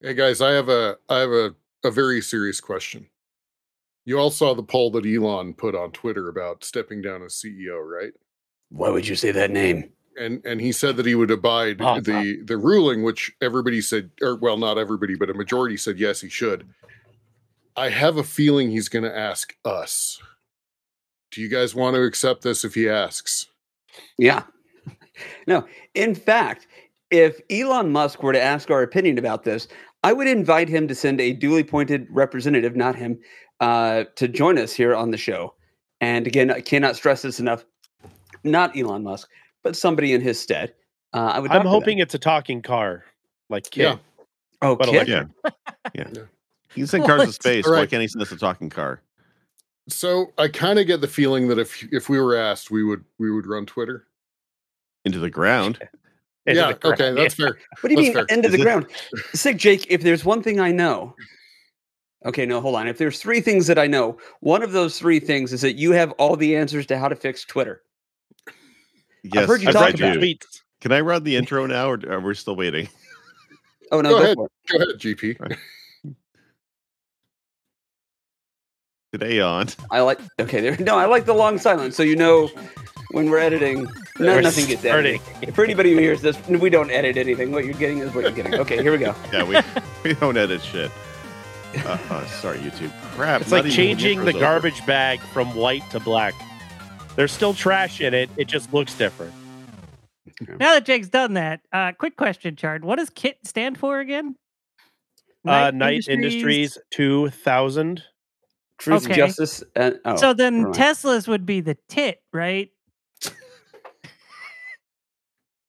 Hey guys, I have a I have a, a very serious question. You all saw the poll that Elon put on Twitter about stepping down as CEO, right? Why would you say that name? And and he said that he would abide Oh, the the ruling, which everybody said, or well, not everybody, but a majority said yes, he should. I have a feeling he's going to ask us. Do you guys want to accept this if he asks? Yeah. No, in fact, if Elon Musk were to ask our opinion about this, I would invite him to send a duly appointed representative, not him, uh, to join us here on the show. And again, I cannot stress this enough. Not Elon Musk, but somebody in his stead. Uh, I would. I'm talk to them. hoping it's a talking car, like KITT. Yeah. Oh, but KITT? electric. Yeah. Yeah. Yeah. He sent cars to space. All Why right. can't he send us a talking car? So I kind of get the feeling that if if we were asked, we would we would run Twitter. Into the ground. Into yeah, okay, that's fair. What do you That's mean fair. end of the ground? Sick Jake, if there's one thing I know. Okay, no, hold on. If there's three things that I know, one of those three things is that you have all the answers to how to fix Twitter. Yes, heard you I've talk I read about the do. it. tweets. Can I run the intro now, or are we still waiting? Oh no, Go go, ahead. Go ahead, GP. Today on. I like okay, there no, I like the long silence, so you know when we're editing, no, We're nothing gets edited. For anybody who hears this, we don't edit anything. What you're getting is what you're getting. Okay, here we go. Yeah, we we don't edit shit. Uh, uh, sorry, YouTube. Crap. It's like changing the intro's over. garbage bag from white to black. There's still trash in it. It just looks different. Now that Jake's done that, uh, quick question, Chard. What does KITT stand for again? uh, Knight Industries 2000. Truth, Okay. justice, and oh, so then never. Tesla's would be the tit, right?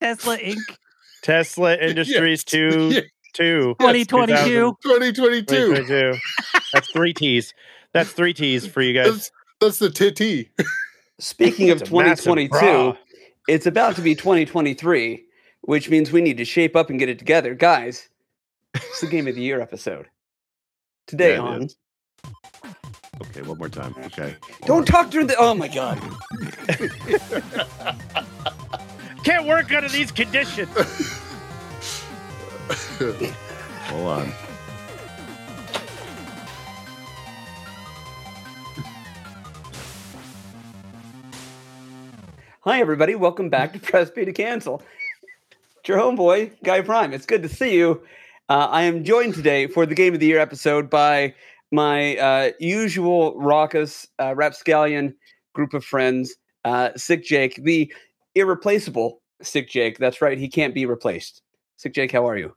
Tesla Inc. Tesla Industries 2 Yeah, 2. 2022. 2022. 2022. That's three T's. That's three T's for you guys. That's, that's the titty. Speaking of It's a massive 2022, it's about to be 2023, which means we need to shape up and get it together. Guys, it's the game of the year episode. Today Yeah, on is. Okay, one more time. Okay. Don't talk during the Oh my god. Can't work under these conditions. Hold on. Hi everybody, welcome back to Press B to Cancel. It's your homeboy, Guy Prime. It's good to see you. Uh, I am joined today for the Game of the Year episode by my uh, usual raucous uh, rapscallion group of friends, uh, Sick Jake, the irreplaceable Sick Jake. That's right, he can't be replaced. Sick Jake, how are you?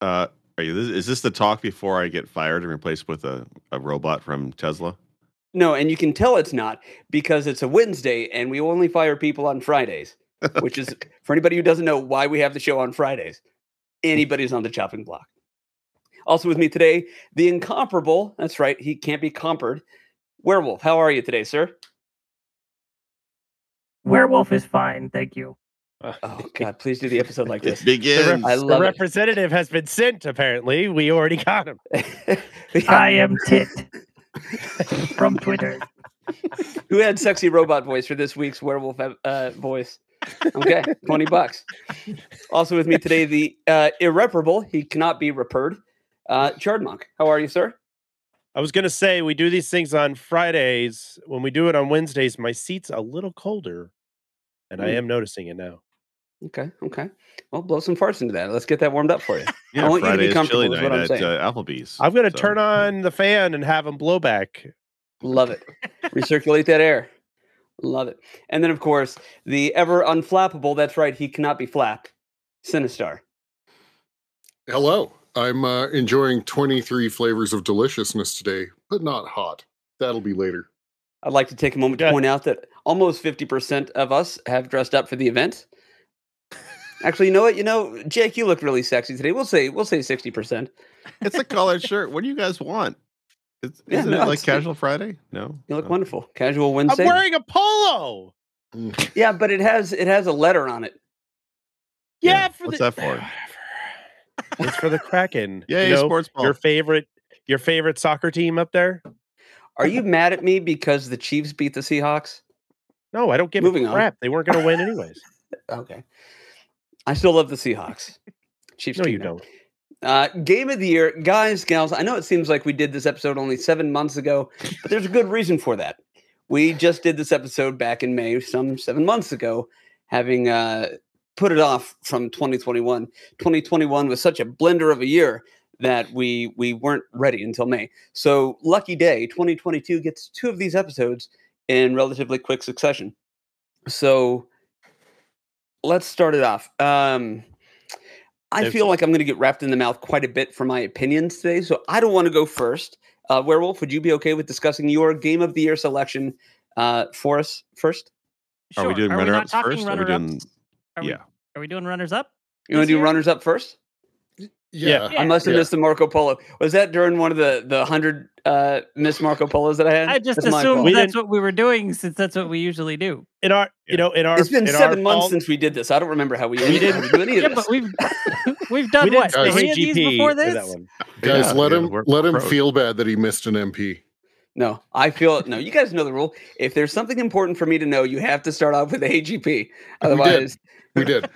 Uh, are you? Is this the talk before I get fired and replaced with a, a robot from Tesla? No, and you can tell it's not because it's a Wednesday and we only fire people on Fridays, which is for anybody who doesn't know why we have the show on Fridays. Anybody's on the chopping block. Also with me today, the incomparable, that's right, he can't be compared. Werewolf, how are you today, sir? Werewolf is fine, thank you. Oh God, please do the episode like this. begins. I the love it. representative has been sent, apparently. We already got him. I am Tit from Twitter. Who had sexy robot voice for this week's werewolf uh, voice? Okay, 20 bucks. Also with me today, the uh, irreparable, he cannot be repaired. Uh, Chardmonk, how are you, sir? I was going to say, we do these things on Fridays. When we do it on Wednesdays, my seat's a little colder. And I Hmm. am noticing it now. Okay, okay. Well, blow some farts into that. Let's get that warmed up for you. yeah, want you to be Friday is comfortable chili is what I'm at saying. uh, Applebee's. I'm going to So- turn on the fan and have them blow back. Love it. Recirculate that air. Love it. And then, of course, the ever unflappable, that's right, he cannot be flapped, Sinistar. Hello. I'm uh, enjoying 23 flavors of deliciousness today, but not hot. That'll be later. I'd like to take a moment to point out that almost 50% of us have dressed up for the event. Actually, you know what? You know, Jake, you look really sexy today. We'll say we'll say 60%. It's a collared shirt. What do you guys want? Is, Yeah, isn't no, it like it's- casual Friday? No. You look Oh. wonderful. Casual Wednesday. I'm wearing a polo. Yeah, but it has it has a letter on it. Yeah, Yeah, for what's the, that for? it's for the Kraken. Yay, You know, sports ball. Your favorite, your favorite soccer team up there? Are you mad at me because the Chiefs beat the Seahawks? No, I don't give Moving a on. crap. They weren't going to win anyways. Okay. I still love the Seahawks. Chiefs no, you now. don't. Uh, game of the year, guys, gals. I know it seems like we did this episode only seven months ago, but there's a good reason for that. We just did this episode back in May, some seven months ago, having uh, put it off from 2021. 2021 was such a blender of a year that we we weren't ready until May. So lucky day, 2022 gets two of these episodes in relatively quick succession. So let's start it off. Um, I If- feel like I'm going to get wrapped in the mouth quite a bit for my opinions today, so I don't want to go first. Uh, Werewolf, would you be okay with discussing your game of the year selection uh, for us first? Are we doing not runner-ups talking first? Are we runner-ups? doing- Are we, yeah. Are we doing runners up? You want to do runners up first? Yeah. Yeah. I must have Yeah. missed the Marco Polo. Was that during one of the the hundred uh, Miss Marco Polos that I had? I just That's assumed that's what we were doing since that's what we usually do. In our, Yeah. you know, in our, It's been seven months fault- since we did this. I don't remember how we, We we didn't- didn't do any of Yeah, this. but we've we've we done didn't what Guys, three of these AGP before this. that one. Guys, Yeah, let him we're let him pros. feel bad that he missed an MP. No, I feel no. You guys know the rule. If there's something important for me to know, you have to start off with AGP. Otherwise, We did.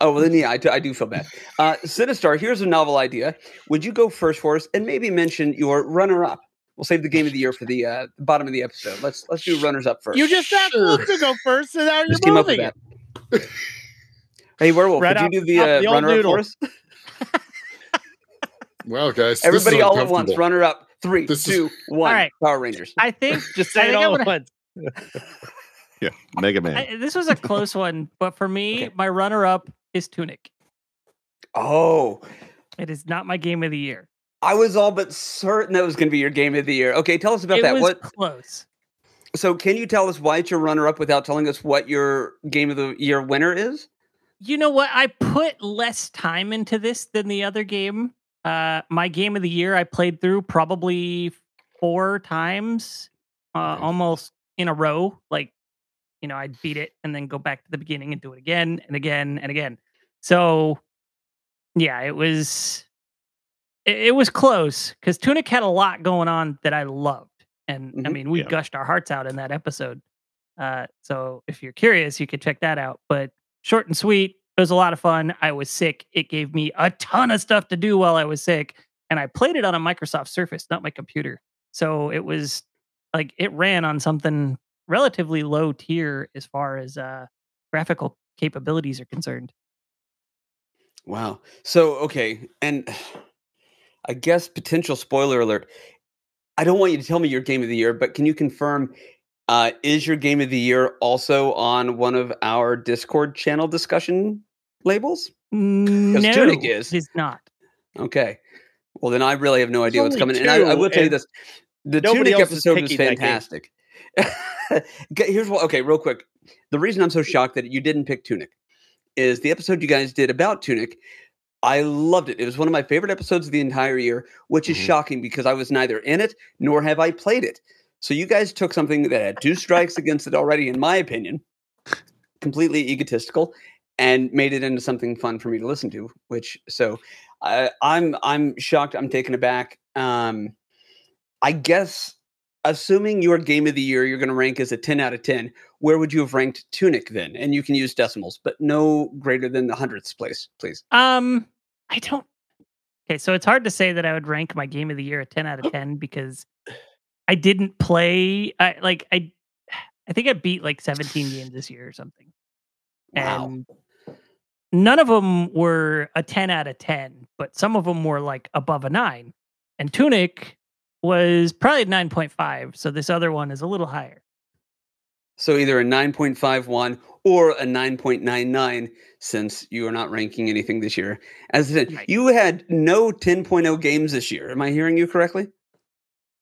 Oh well, then yeah, I do, I do feel bad. Uh, Sinistar, here's a novel idea. Would you go first for us and maybe mention your runner-up? We'll save the game of the year for the uh, bottom of the episode. Let's let's do runners up first. You just asked Sure. Luke to go first, and now you're just came up with moving that. it. hey, Werewolf, Right would you do the, out uh, the old runner-up for us? Wow, guys. this is Everybody all at once. Runner-up. Three, This is- one. right. Power Rangers. I think Just say it think I'm all at once. Yeah, Mega Man. I, this was a close one, but for me, Okay. my runner-up is Tunic. Oh, It is not my game of the year. I was all but certain that was going to be your game of the year. Okay, tell us about it that. was What? close. So, can you tell us why it's your runner-up without telling us what your game of the year winner is? You know what? I put less time into this than the other game. Uh, my game of the year, I played through probably four times, uh, Okay. almost in a row. Like, you know, I'd beat it and then go back to the beginning and do it again and again and again. So, yeah, it was it, it was close because Tunic had a lot going on that I loved, and I Mhm. mean, we Yeah. gushed our hearts out in that episode. Uh, so if you're curious, you can check that out. But short and sweet. It was a lot of fun. I was sick. It gave me a ton of stuff to do while I was sick, and I played it on a Microsoft Surface, not my computer. So it was like it ran on something relatively low tier as far as uh, graphical capabilities are concerned. Wow. So, okay, and I guess potential spoiler alert. I don't want you to tell me your game of the year, but can you confirm? Uh, is your game of the year also on one of our Discord channel discussion labels? No, Tunic is. it is not. Okay. Well, then I really have no idea what's coming. And I, I will tell you this: the Tunic episode was fantastic. Here's what. Okay, real quick. The reason I'm so shocked that you didn't pick Tunic is the episode you guys did about Tunic. I loved it. It was one of my favorite episodes of the entire year, which is Mhm. shocking because I was neither in it nor have I played it. So you guys took something that had two strikes against it already, in my opinion, completely egotistical, and made it into something fun for me to listen to. Which so I, I'm I'm shocked. I'm taken aback. Um, I guess assuming your game of the year you're going to rank as a 10 out of 10, where would you have ranked Tunic then? And you can use decimals, but no greater than the hundredths place, please. Um, I don't. Okay, so it's hard to say that I would rank my game of the year a ten out of ten because I didn't play. I like I, I think I beat like seventeen games this year or something, Wow. and none of them were a ten out of ten, but some of them were like above a nine. And Tunic was probably nine point five, so this other one is a little higher. So either a 9.51 or a 9.99 since you are not ranking anything this year. As I said, Right. you had no 10.0 games this year. Am I hearing you correctly?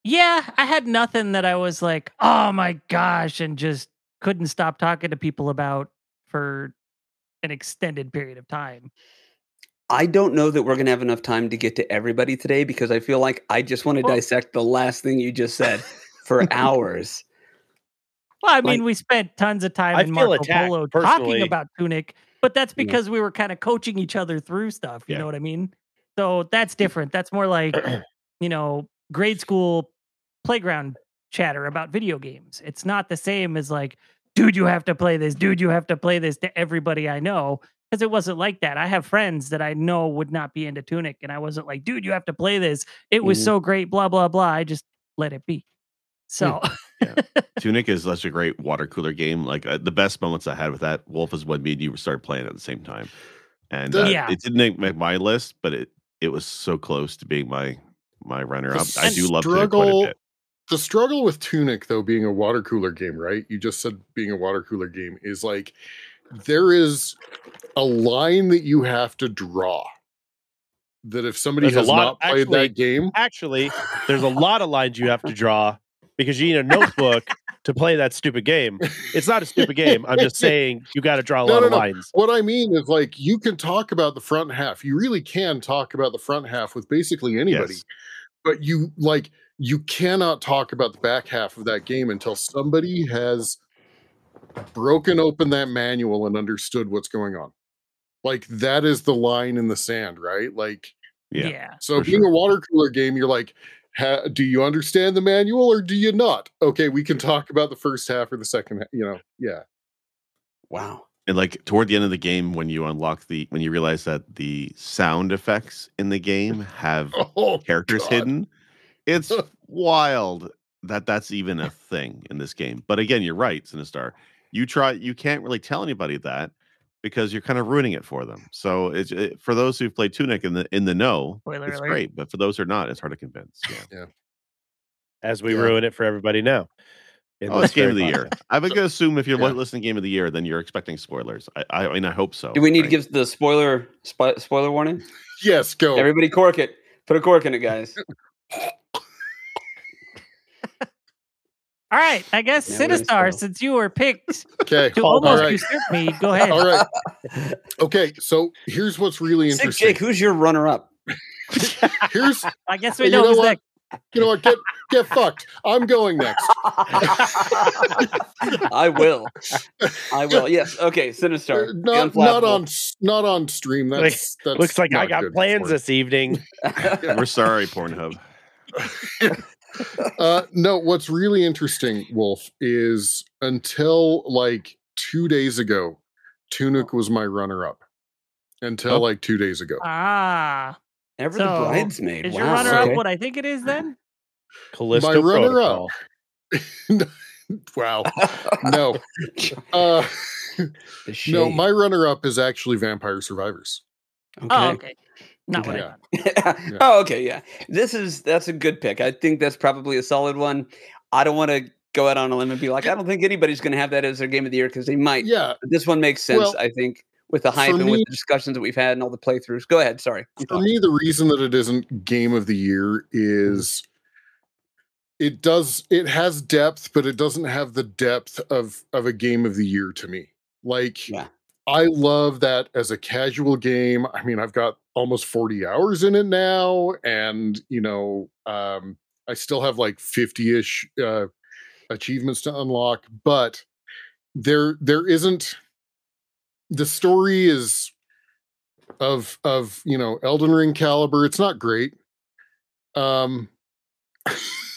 Yeah, I had nothing that I was like, oh my gosh, and just couldn't stop talking to people about for an extended period of time. I don't know that we're going to have enough time to get to everybody today because I feel like I just want to Well- dissect the last thing you just said for hours. Well, I mean, Like- we spent tons of time I in Marco attacked, Polo personally. talking about Tunic, but that's Yeah. because we were kind of coaching each other through stuff. You Yeah. know what I mean? So that's different. That's more like, you know, grade school playground chatter about video games. It's not the same as like, dude, you have to play this. Dude, you have to play this to everybody I know. Because it wasn't like that. I have friends that I know would not be into Tunic, and I wasn't like, dude, you have to play this. It was Mhm. so great, blah blah blah. I just let it be. So Tunic is such a great water cooler game. Like uh, the best moments I had with that Wolf is when me and you started playing at the same time, and uh, Yeah. it didn't make- make my list, but it it was so close to being my my runner up. I do love Tunic quite a struggle- bit. the struggle with Tunic though being a water cooler game, right? You just said being a water cooler game is like there is a line that you have to draw. That if somebody There's has lot- not played actually- that game, Actually, there's a lot of lines you have to draw because you need a notebook to play that stupid game. It's not a stupid game. I'm just saying you got to draw a No, lot no, of no. lines. what I mean is like you can talk about the front half. You really can talk about the front half with basically anybody. Yes. But you like you cannot talk about the back half of that game until somebody has broken open that manual and understood what's going on. Like that is the line in the sand, right? Like yeah. Yeah. So For being sure. a water cooler game, you're like, ha, do you understand the manual or do you not? Okay, we can talk about the first half or the second. half, You know, yeah. Wow. And like toward the end of the game, when you unlock the when you realize that the sound effects in the game have Oh, characters God. hidden, it's wild that that's even a thing in this game. But again, you're right, Sinistar. You try, you can't really tell anybody that because you're kind of ruining it for them. So it's it, for those who've played Tunic in the in the know, Spoiler it's alert. great. But for those who are not, it's hard to convince. Yeah. As we Yeah. ruin it for everybody now. in Oh, it's game of very the year. podcast. I would assume if you're Yeah. listening game of the year, then you're expecting spoilers. I, I, I mean, I hope so. Do we need to give the spoiler spo- spoiler warning? Yes, go. Everybody cork it. Put a cork in it, guys. All right, I guess Yeah, Sinistar, since you were picked okay. to All almost right. usurp me, go ahead. All right. Okay. So here's what's really Sick interesting. Jake, who's your runner up? Here's, I guess we You know, know who's what? next. you know what? Get get fucked. I'm going next. I will. I will. Yes. Okay. Uh, Sinistar. Not not on not on stream. That's, that's Looks like I got plans this evening. We're sorry, Pornhub. Uh no what's really interesting wolf is until like two days ago tunic was my runner-up until Oh. like two days ago Ah, Ever So, the bridesmaid. is wow. your runner up what I think it is then? Callisto My runner-up. Wow no uh no my runner-up is actually vampire survivors Oh, okay. Not what I Okay. Yeah. oh, okay, yeah. This is that's a good pick. I think that's probably a solid one. I don't want to go out on a limb and be like, I don't think anybody's going to have that as their game of the year because they might. yeah But this one makes sense. Well, I think with the hype for and with the discussions that we've had and all the playthroughs. Go ahead. Sorry. I'm for talking. me the reason that it isn't game of the year mm-hmm. is it does it has depth but it doesn't have the depth of of a game of the year to me like Yeah. I love that as a casual game i mean i've got almost 40 hours in it now and you know um i still have like 50ish uh achievements to unlock but there there isn't the story is of of you know Elden Ring caliber. It's not great. Um,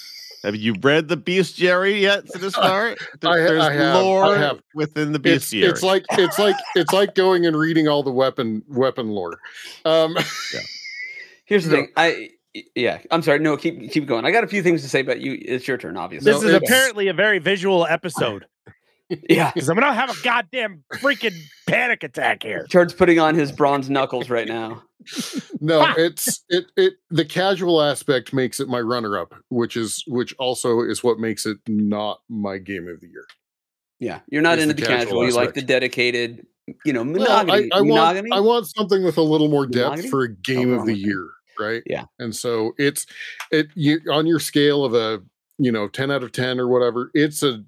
Have you read the bestiary yet, Sinistar? There- I ha- There's I have, I lore have. within the it's bestiary. it's like it's like it's like going and reading all the weapon weapon lore. Um, yeah. Here's the No. thing. I yeah. I'm sorry. No, keep keep going. I got a few things to say, but you. It's your turn, obviously. This No, is apparently a very visual episode yeah. because I'm gonna have a goddamn freaking panic attack here. Charles putting on his bronze knuckles right now. no, it's it it the casual aspect makes it my runner up, which is which also is what makes it not my game of the year. Yeah, you're not It's into the the casual casual. You like the dedicated. You know, Well, monogamy. I, I want? I want something with a little more depth Monogamy? for a game oh, of the with that. year, right? Yeah. And so it's it you on your scale of a you know 10 out of 10 or whatever, it's a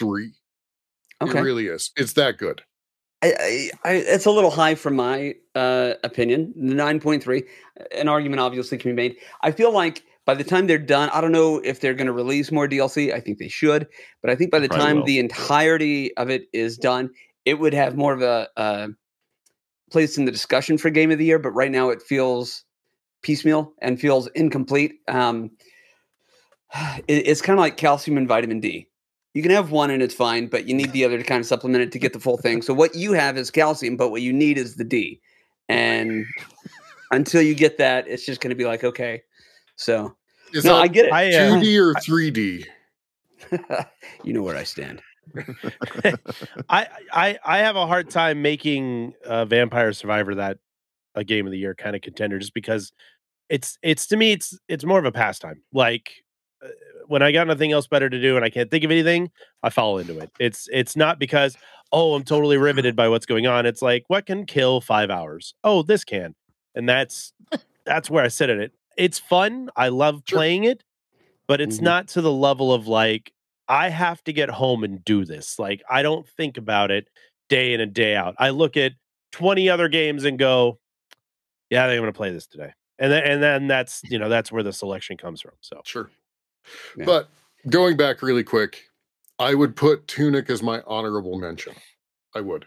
9.3. okay. It really is. It's that good. I, I, I, it's a little high from my uh, opinion. Nine point three. An argument obviously can be made. I feel like by the time they're done, I don't know if they're going to release more DLC. I think they should, but I think by the Probably time will. the entirety of it is done, it would have more of a uh, place in the discussion for Game of the Year. But right now, it feels piecemeal and feels incomplete. Um, it, it's kind of like calcium and vitamin D. You can have one and it's fine, but you need the other to kind of supplement it to get the full thing. So what you have is calcium, but what you need is the D. And until you get that, it's just going to be like okay. So Is no, I get it. Uh, 2D or 3D? you know where I stand. I, I I have a hard time making uh, Vampire Survivor that a game of the year kind of contender, just because it's it's to me it's it's more of a pastime. Like uh, when I got nothing else better to do and I can't think of anything, I fall into it. It's it's not because oh I'm totally riveted by what's going on. It's like what can kill five hours? Oh, this can, and that's that's where I sit in it. It's fun. I love Sure. playing it, but it's Mhm. not to the level of like I have to get home and do this. Like I don't think about it day in and day out. I look at 20 other games and go, yeah, I think I'm going to play this today. And then and then that's, you know, that's where the selection comes from. So, Sure. Yeah. But going back really quick, I would put Tunic as my honorable mention. I would.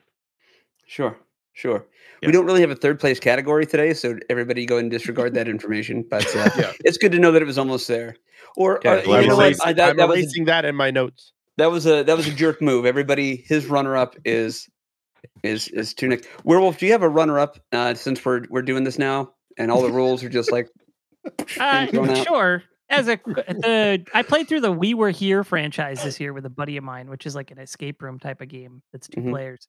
Sure, sure. Yeah. We don't really have a third place category today, so everybody go and disregard that information. But uh, Yeah. it's good to know that it was almost there. Or uh, okay. well, you I'm, know what? I, that, I'm that was a, erasing that in my notes. that was a that was a jerk move. Everybody, his runner up is is is Tunic. Werewolf, do you have a runner up? Uh, since we're we're doing this now, and all the rules are just like Uh, thrown out. sure. As a the I played through the We Were Here franchise this year with a buddy of mine, which is like an escape room type of game that's 2 Mhm. players.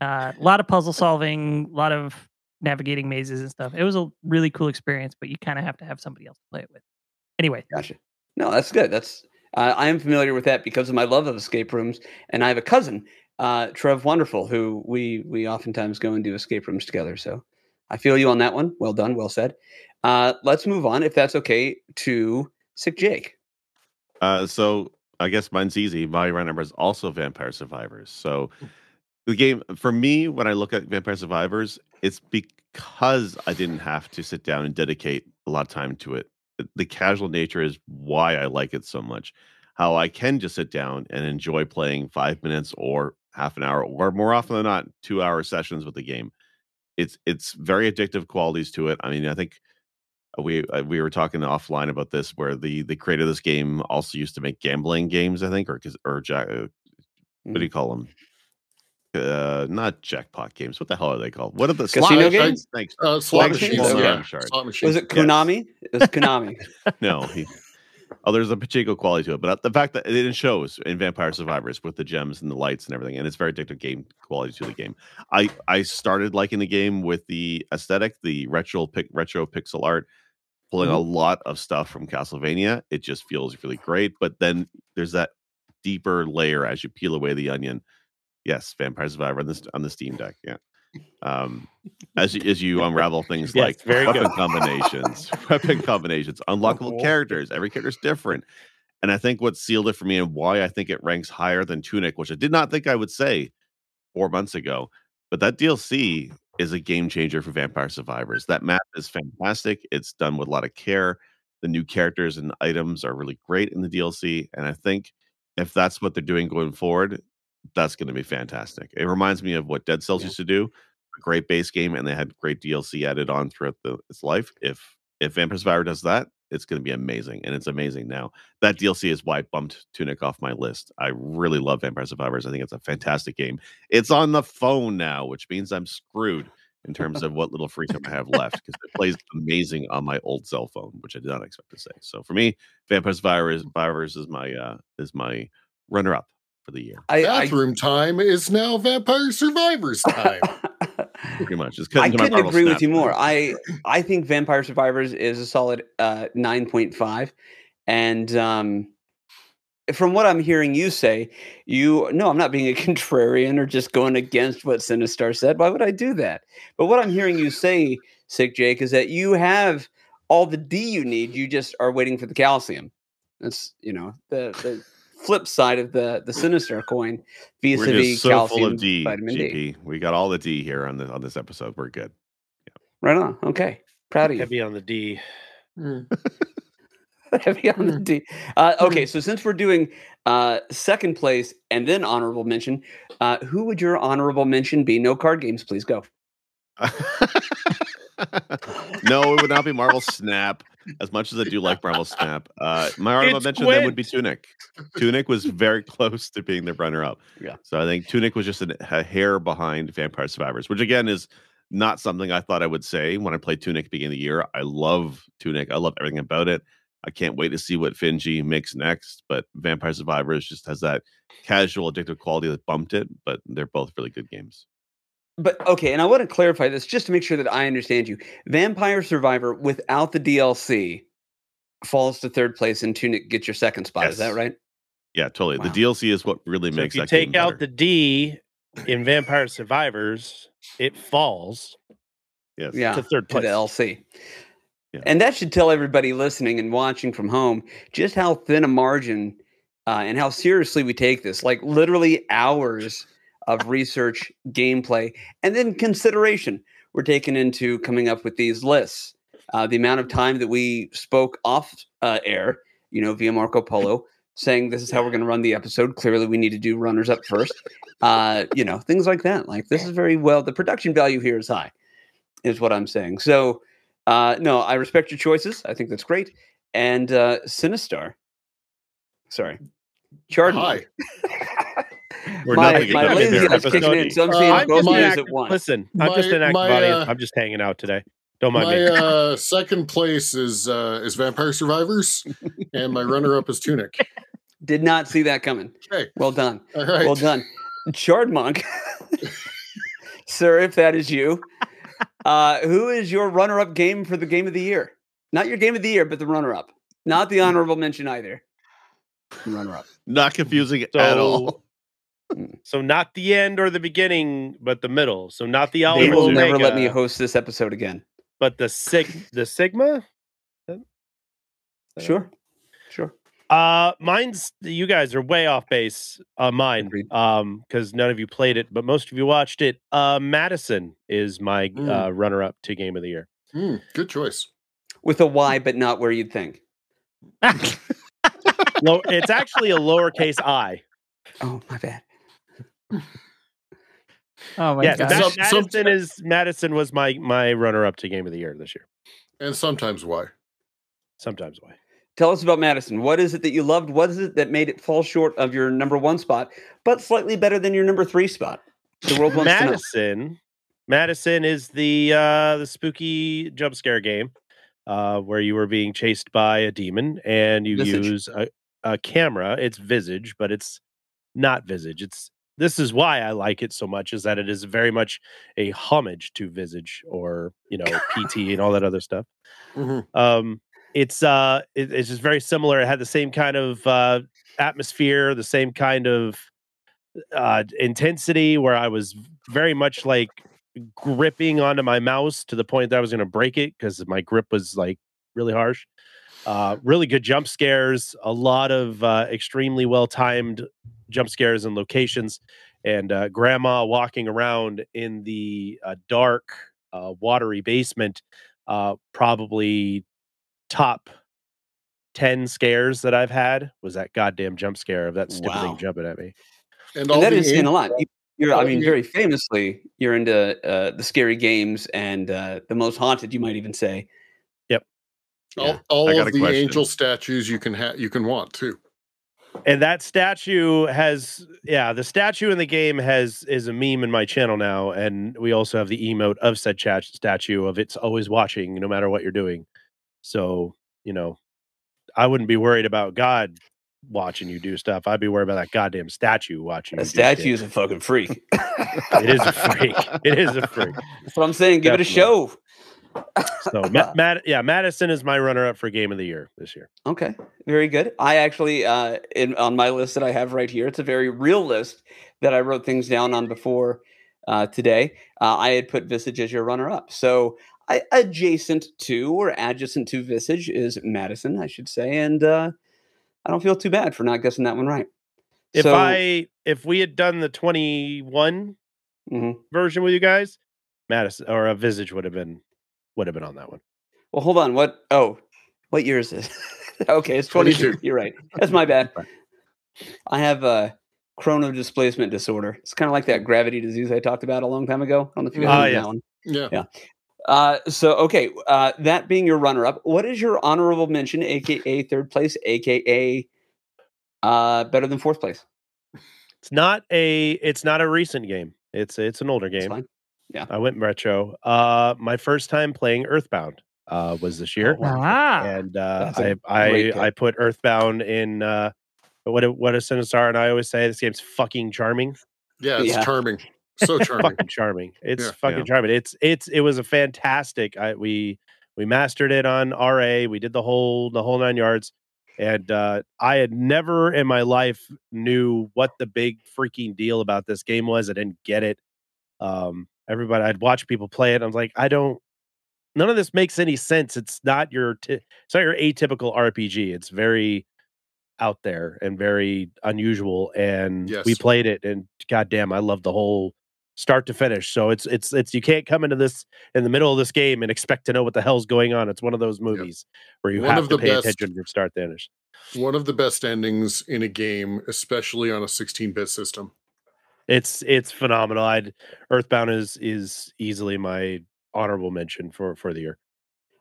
Uh, a lot of puzzle solving, a lot of navigating mazes and stuff. It was a really cool experience, but you kind of have to have somebody else to play it with. Anyway, Gotcha. No, that's good. That's uh, I am familiar with that because of my love of escape rooms, and I have a cousin, uh, Trev Wonderful, who we we oftentimes go and do escape rooms together. So I feel you on that one. Well done, well said. Uh, let's move on, if that's okay, to Sick Jake. Uh, so I guess mine's easy. My run number is also Vampire Survivors. So the game for me, when I look at Vampire Survivors, it's because I didn't have to sit down and dedicate a lot of time to it. The casual nature is why I like it so much. How I can just sit down and enjoy playing five minutes or half an hour, or more often than not, two hour sessions with the game. It's it's very addictive qualities to it. I mean, I think we uh, we were talking offline about this where the the creator of this game also used to make gambling games i think or 'cause- or ja- uh, what do you call them uh not jackpot games what the hell are they called what are the Casino slot games? thanks Uh, slot Like machines. Pachinko, Yeah. I'm sure. Slot machines. Was it Yes. Konami? It was Konami. no he, oh there's a pachinko quality to it but the fact that it shows in vampire survivors with the gems and the lights and everything and it's very addictive game quality to the game. I i started liking the game with the aesthetic the retro pic retro pixel art pulling a mm-hmm. lot of stuff from castlevania. It just feels really great but then there's that deeper layer as you peel away the onion. Yes vampire survivor on this on the steam deck yeah um as you, as you unravel things Yes, like very weapon good. combinations weapon combinations unlockable Cool. characters every character's different and i think what sealed it for me and why i think it ranks higher than tunic which i did not think i would say four months ago but that dlc is a game changer for vampire survivors that map is fantastic it's done with a lot of care the new characters and items are really great in the dlc and i think if that's what they're doing going forward that's going to be fantastic. It reminds me of what dead cells Yeah. used to do a great base game and they had great dlc added on throughout the, its life. If if vampire survivor does that it's going to be amazing and it's amazing now. That dlc is why i bumped tunic off my list. I really love vampire survivors. I think it's a fantastic game. It's on the phone now which means i'm screwed in terms of what little free time i have left because it plays amazing on my old cell phone which i did not expect to say. So for me vampire survivors, survivors is my uh is my runner up for the year I, I, Bathroom time is now Vampire Survivors time. pretty much it's I cutting to couldn't Marvel agree with you more. I I think Vampire Survivors is a solid uh, nine point five, and um, from what I'm hearing you say, you no, I'm not being a contrarian or just going against what Sinistar said. Why would I do that? But what I'm hearing you say, Sick Jake, is that you have all the D you need. You just are waiting for the calcium. That's you know the the flip side of the the Sinistar coin we're vis-a-vis just so calcium full of d vitamin D. we got all the d here on the on this episode we're good Right on. Okay, proud of you. Heavy on the D. heavy on Hmm. the D. Uh, okay, so since we're doing uh, second place and then honorable mention, uh, who would your honorable mention be? No card games, please go. no, it would not be Marvel Snap. As much as I do like Marvel Snap, uh, my honorable It's mention then would be Tunic. Tunic was very close to being the runner up. Yeah. So I think Tunic was just an, a hair behind Vampire Survivors, which again is not something I thought I would say when I played Tunic beginning of the year. I love Tunic. I love everything about it. I can't wait to see what Finji makes next. But Vampire Survivors just has that casual addictive quality that bumped it. But they're both really good games. But okay, and I want to clarify this just to make sure that I understand you. Vampire Survivor without the DLC falls to third place, and Tunic gets your second spot. Is that right? Yeah, totally. Wow. The DLC is what really So makes if you that game take out better. the D in Vampire Survivors, it falls yes. Yeah. to third to the place. LC. Yeah. And that should tell everybody listening and watching from home just how thin a margin uh, and how seriously we take this. Like literally hours of research, gameplay, and then consideration were taken into coming up with these lists. Uh, the amount of time that we spoke off uh, air, you know, via Marco Polo, saying this is how we're going to run the episode. Clearly, we need to do runners up first. Uh, you know, things like that. Like this is very well. The production value here is high, is what I'm saying. So, uh, no, I respect your choices. I think that's great. And uh, Sinistar, sorry, Chardon. Hi. We're my nothing my against lazy their kicking in, so I'm Uh, seeing I'm both just, my- at once. listen, I'm just an active my, audience. uh, I'm just hanging out today. Don't mind My me. uh, second place is uh, is Vampire Survivors, and my runner up is Tunic. Did not see that coming. Okay, Well done. all right. Well done. Chardmonk, sir, if that is you, uh, who is your runner up game for the game of the year? Not your game of the year, but the runner up. Not the honorable mention either. Runner up. Not confusing at all. So, so not the end or the beginning, but the middle. So not the alpha, They will omega, never let me host this episode again. but the sig, the sigma. Sure. Sure. Uh, mine's you guys are way off base on mine. Agreed. Um, because none of you played it, but most of you watched it. Uh, Madison is my Mm. uh runner up to game of the year. Hmm, good choice. With a Y, but not where you'd think. Low, it's actually a lowercase i. Oh, my bad. Oh my yes, god. Mad- Some- some- Madison is Madison was my my runner up to game of the year this year. And sometimes why? Sometimes why. Tell us about Madison. What is it that you loved? What is it that made it fall short of your number one spot, but slightly better than your number three spot? The world wants to know. Madison, Madison is the uh the spooky jump scare game uh where you were being chased by a demon and you Visage. use a, a camera. It's Visage, but it's not Visage. It's this is why I like it so much is that it is very much a homage to Visage or you know PT and all that other stuff. Mhm. Um, it's uh, it- it's just very similar. It had the same kind of uh, atmosphere, the same kind of uh, intensity, where I was very much like gripping onto my mouse to the point that I was going to break it because my grip was like really harsh. Uh, really good jump scares, a lot of uh, extremely well timed jump scares and locations, and uh, grandma walking around in the uh, dark, uh, watery basement. Uh, probably top 10 scares that I've had was that goddamn jump scare of that stupid Wow. thing jumping at me. And all And that the in a lot. You- You're, I mean, very famously, you're into uh, the scary games and uh, the most haunted, you might even say. All, Yeah. all I got of the question. angel statues you can have you can want too. And that statue has yeah, the statue in the game has is a meme in my channel now and we also have the emote of said chat statue of it's always watching no matter what you're doing. So, you know, I wouldn't be worried about God watching you do stuff. I'd be worried about that goddamn statue watching A statue is a fucking freak. It is a freak. It is a freak. That's what I'm saying. Give it a show. So, Ma- Mad- yeah, Madison is my runner up for game of the year this year. Okay, very good. I actually, uh, in on my list that I have right here, it's a very real list that I wrote things down on before uh, today. Uh, I had put Visage as your runner-up, so I, adjacent to or adjacent to Visage is Madison, I should say, and uh, I don't feel too bad for not guessing that one right. If So- I if we had done the 21 Mhm. version with you guys, Madison or a Visage would have been would have been on that one. Well, hold on. What? Oh, what year is it? okay, it's 22. 22. You're right. That's my bad. I have a chrono displacement disorder. It's kind of like that gravity disease I talked about a long time ago. I don't know if you guys Oh, know yes. that one. Yeah. Uh, so okay, uh, that being your runner-up, what is your honorable mention, aka third place, aka uh, better than fourth place? It's not a it's not a recent game. It's it's an older That's game. Fine. I went retro. Uh my first time playing Earthbound uh was this year. Oh, wow. Ah, and uh That's a I I great pick. I put Earthbound in uh what a- what a Sinistar and I always say this game's fucking charming. Yeah, it's Yeah. charming. So charming. fucking charming. It's Yeah. fucking Yeah. charming. It's it's it was a fantastic. I we we mastered it on RA. We did the whole the whole nine yards. And uh I had never in my life knew what the big freaking deal about this game was. I didn't get it. Um everybody I'd watch people play it. I was like, I don't none of this makes any sense. It's not your t- it's not your atypical RPG. It's very out there and very unusual. And we played it, and goddamn, I love the whole start to finish. So it's it's it's you can't come into this in the middle of this game and expect to know what the hell's going on. It's one of those movies where you One have to pay best- attention from start to finish. One of the best endings in a game, especially on a 16-bit system. It's it's phenomenal. I'd Earthbound is is easily my honorable mention for for the year.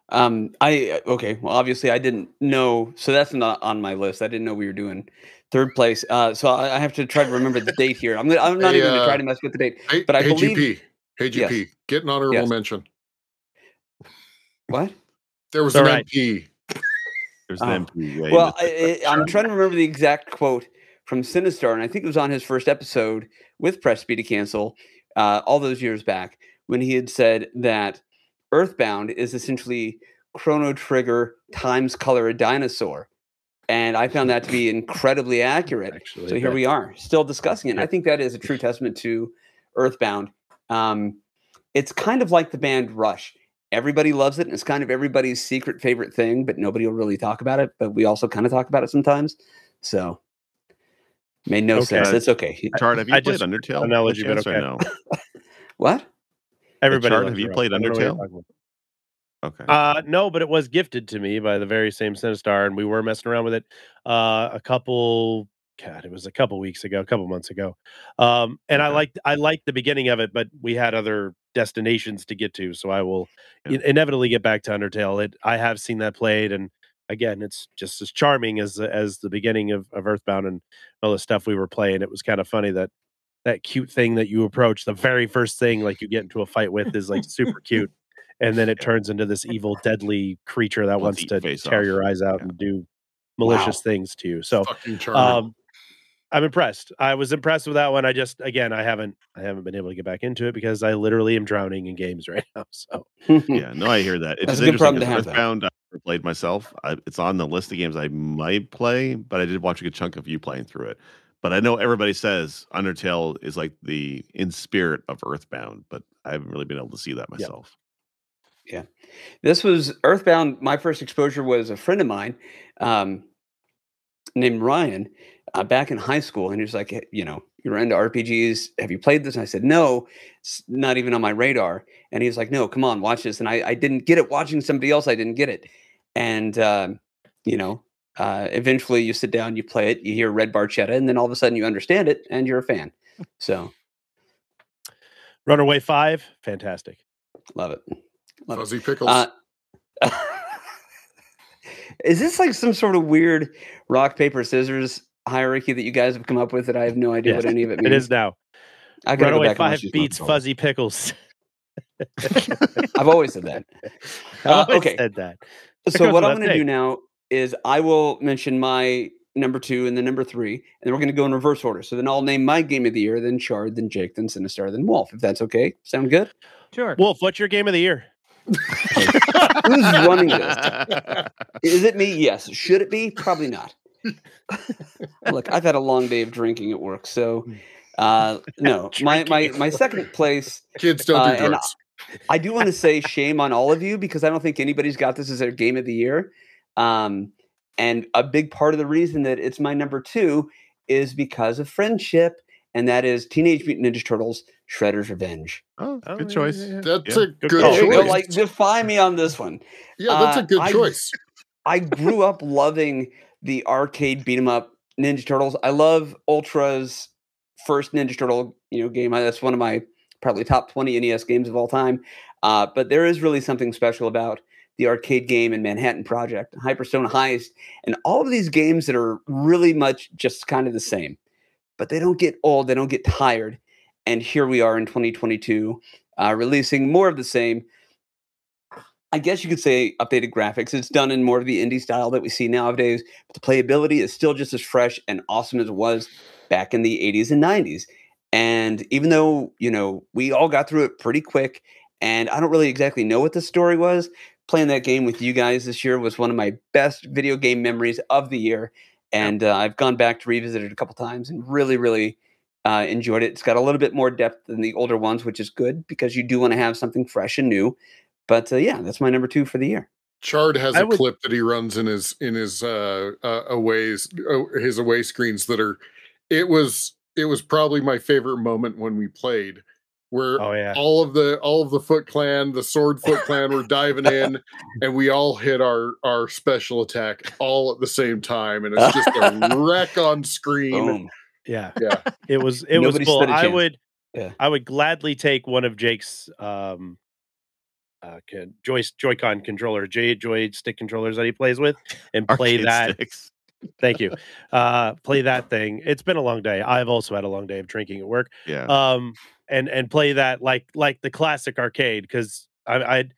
Um, I okay. Well, obviously, I didn't know, so that's not on my list. I didn't know we were doing third place. Uh, so I, I have to try to remember the date here. I'm gonna, I'm not Hey, even gonna try uh, to mess with the date. Hey, But I hey believe- GP. Hey Yes. GP. Get an honorable Yes. mention. What? There was It's an all right. MP. There's Oh. an MP. Yeah, Well, you I, missed it. I, I'm trying to remember the exact quote from Sinistar, and I think it was on his first episode with Press B to Cancel uh, all those years back when he had said that Earthbound is essentially Chrono Trigger times Color a Dinosaur. And I found that to be incredibly accurate. Actually, So here we are, still discussing it. And I think that is a true testament to Earthbound. Um, it's kind of like the band Rush. Everybody loves it, and it's kind of everybody's secret favorite thing, but nobody will really talk about it. But we also kind of talk about it sometimes. So made no Okay. sense. It's okay. Chard, have you I played just- Undertale? analogy, but chance, okay. no? What? Everybody Chard, have you played I don't know what you're Undertale? Okay. Uh no, but it was gifted to me by the very same Sinistar, and we were messing around with it uh a couple God, it was a couple weeks ago, a couple months ago. Um and I Okay. liked I liked the beginning of it, but we had other destinations to get to, so I will Yeah. in- inevitably get back to Undertale. It I have seen that played and again, it's just as charming as the- as the beginning of, of Earthbound and all the stuff we were playing. It was kind of funny that that cute thing that you approach, the very first thing like you get into a fight with is like super cute. And then it turns into this evil, deadly creature that Wants wants to eat to face tear off. your eyes out Yeah. and do malicious things to you. So Fucking charming. um I'm impressed. I was impressed with that one. I just again I haven't I haven't been able to get back into it because I literally am drowning in games right now. So yeah, no, I hear that. It's That's a good problem interesting to 'cause have. Earthbound, I've never played myself. I, it's on the list of games I might play, but I did watch a good chunk of you playing through it. But I know everybody says Undertale is like the in spirit of Earthbound, but I haven't really been able to see that myself. Yeah. This was Earthbound. My first exposure was a friend of mine um, named Ryan uh, back in high school. And he was like, "Hey, you know, you're into RPGs. Have you played this? And I said, no, it's not even on my radar. And he was like, no, come on, watch this. And I, I didn't get it watching somebody else. I didn't get it. And, um, you know, uh, eventually you sit down, you play it, you hear Red Barchetta, and then all of a sudden you understand it and you're a fan. So Runaway Five, fantastic. love it. Love it. Fuzzy pickles. Uh, is this like some sort of weird rock paper scissors hierarchy that you guys have come up with that I have no idea Yes, what any of it means? It is now. I gotta Runaway back Five beats. Fuzzy Pickles. I've always said that. I Uh, always okay, said that. so what I'm going to do now is I will mention my number two and then number three, and then we're going to go in reverse order. So then I'll name my game of the year, then Chard, then Jake, then Sinistar, then Wolf. If that's okay, sound good? sure. Wolf, what's your game of the year? Who's running this? Is it me? Yes. Should it be? Probably not. Look, I've had a long day of drinking at work, so uh, no. My my my second place. Kids don't uh, do and drugs. I do want to say shame on all of you because I don't think anybody's got this as their game of the year. Um, and a big part of the reason that it's my number two is because of friendship, and that is Teenage Mutant Ninja Turtles: Shredder's Revenge. Oh, Oh, good yeah, choice. yeah, yeah. That's yeah. a Good good call. There you go, choice. like defy me on this one. yeah, that's uh, a good I- choice. I grew up loving the arcade beat 'em up Ninja Turtles. I love Ultra's first Ninja Turtle, you know, game. That's one of my probably top 20 NES games of all time. Uh, but there is really something special about the arcade game and Manhattan Project, Hyperstone Heist, and all of these games that are really much just kind of the same. But they don't get old, they don't get tired. And here we are in 2022, uh, releasing more of the same. I guess you could say updated graphics. It's done in more of the indie style that we see nowadays, but the playability is still just as fresh and awesome as it was back in the 80s and 90s. And even though, you know, we all got through it pretty quick, and I don't really exactly know what the story was, playing that game with you guys this year was one of my best video game memories of the year. And uh, I've gone back to revisit it a couple times and really, really uh, enjoyed it. It's got a little bit more depth than the older ones, which is good because you do want to have something fresh and new. But uh, yeah, that's my number two for the year. Chard has I a would- clip that he runs in his in his uh, uh aways uh, his away screens that are it was it was probably my favorite moment when we played where Oh yeah. all of the all of the Foot Clan, the Sword Foot Clan were diving in, and we all hit our our special attack all at the same time, and it's just a wreck on screen. Boom. Yeah. Yeah, It was it was Nobody cool. stood a I would Yeah. I would gladly take one of Jake's um uh con- Joy Joy-Con controller, J Joy stick controllers that he plays with and play Arcade that. sticks. Thank you. Uh play that thing. It's been a long day. I've also had a long day of drinking at work. Yeah. Um and and play that like like the classic arcade cuz I I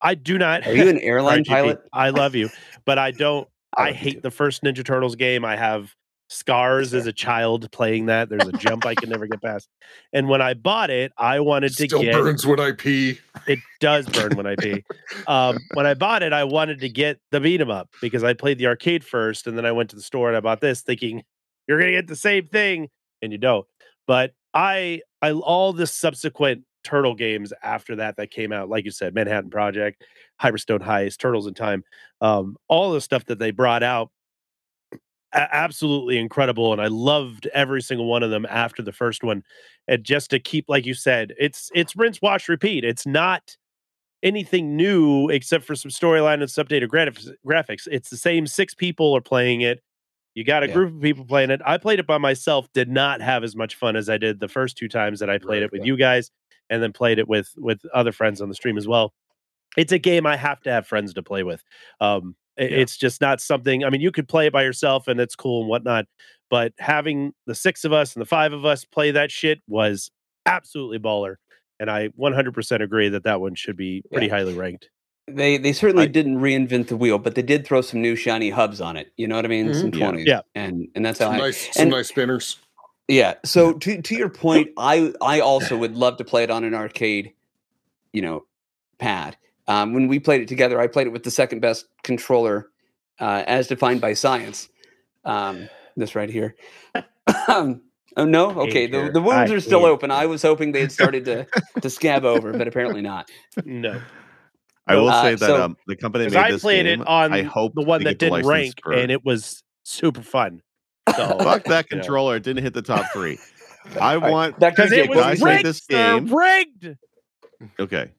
I do not Are you an airline RGP, pilot? I love you, but I don't I I hate too. the first Ninja Turtles game. I have scars as a child playing that. There's a jump I can never get past. And when I bought it, I wanted to still get burns when I pee. it does burn when I pee. Um, when I bought it, I wanted to get the beat 'em up because I played the arcade first, and then I went to the store and I bought this, thinking you're gonna get the same thing, and you don't. But I, I all the subsequent turtle games after that that came out, like you said, Manhattan Project, Hyperstone Heist, Turtles in Time, um, all the stuff that they brought out, absolutely incredible, and I loved every single one of them after the first one. And just to keep, like you said, it's it's rinse, wash, repeat. It's not anything new except for some storyline and some updated graphics. Graphics. It's the same six people are playing it. You got a Yeah. group of people playing it. I played it by myself. Did not have as much fun as I did the first two times that I played Right, it with you guys, and then played it with with other friends on the stream as well. It's a game I have to have friends to play with. Um, i- Yeah. It's just not something. I mean, you could play it by yourself and it's cool and whatnot, but having the six of us and the five of us play that shit was absolutely baller. And I 100% agree that that one should be pretty highly ranked. They they certainly I- didn't reinvent the wheel, but they did throw some new shiny hubs on it. You know what I mean? Mm-hmm. Some twenties. Yeah. And and that's how Some I nice, some and- nice spinners. Yeah. So to to your point, I I also would love to play it on an arcade, you know, pad. Um, when we played it together, I played it with the second best controller, uh, as defined by science. Um, this right here. oh no, okay. The, the wounds I are still hate open. I was hoping they had started to to scab over, but apparently not. No. I will Uh, say that so- um, the company made I this played game, it on I hope the one that didn't rank, for- and it was super fun. So, Fuck that you know. controller! It didn't hit the top three. I want Because it was guys What do you made think? rigged. this game. rigged. okay.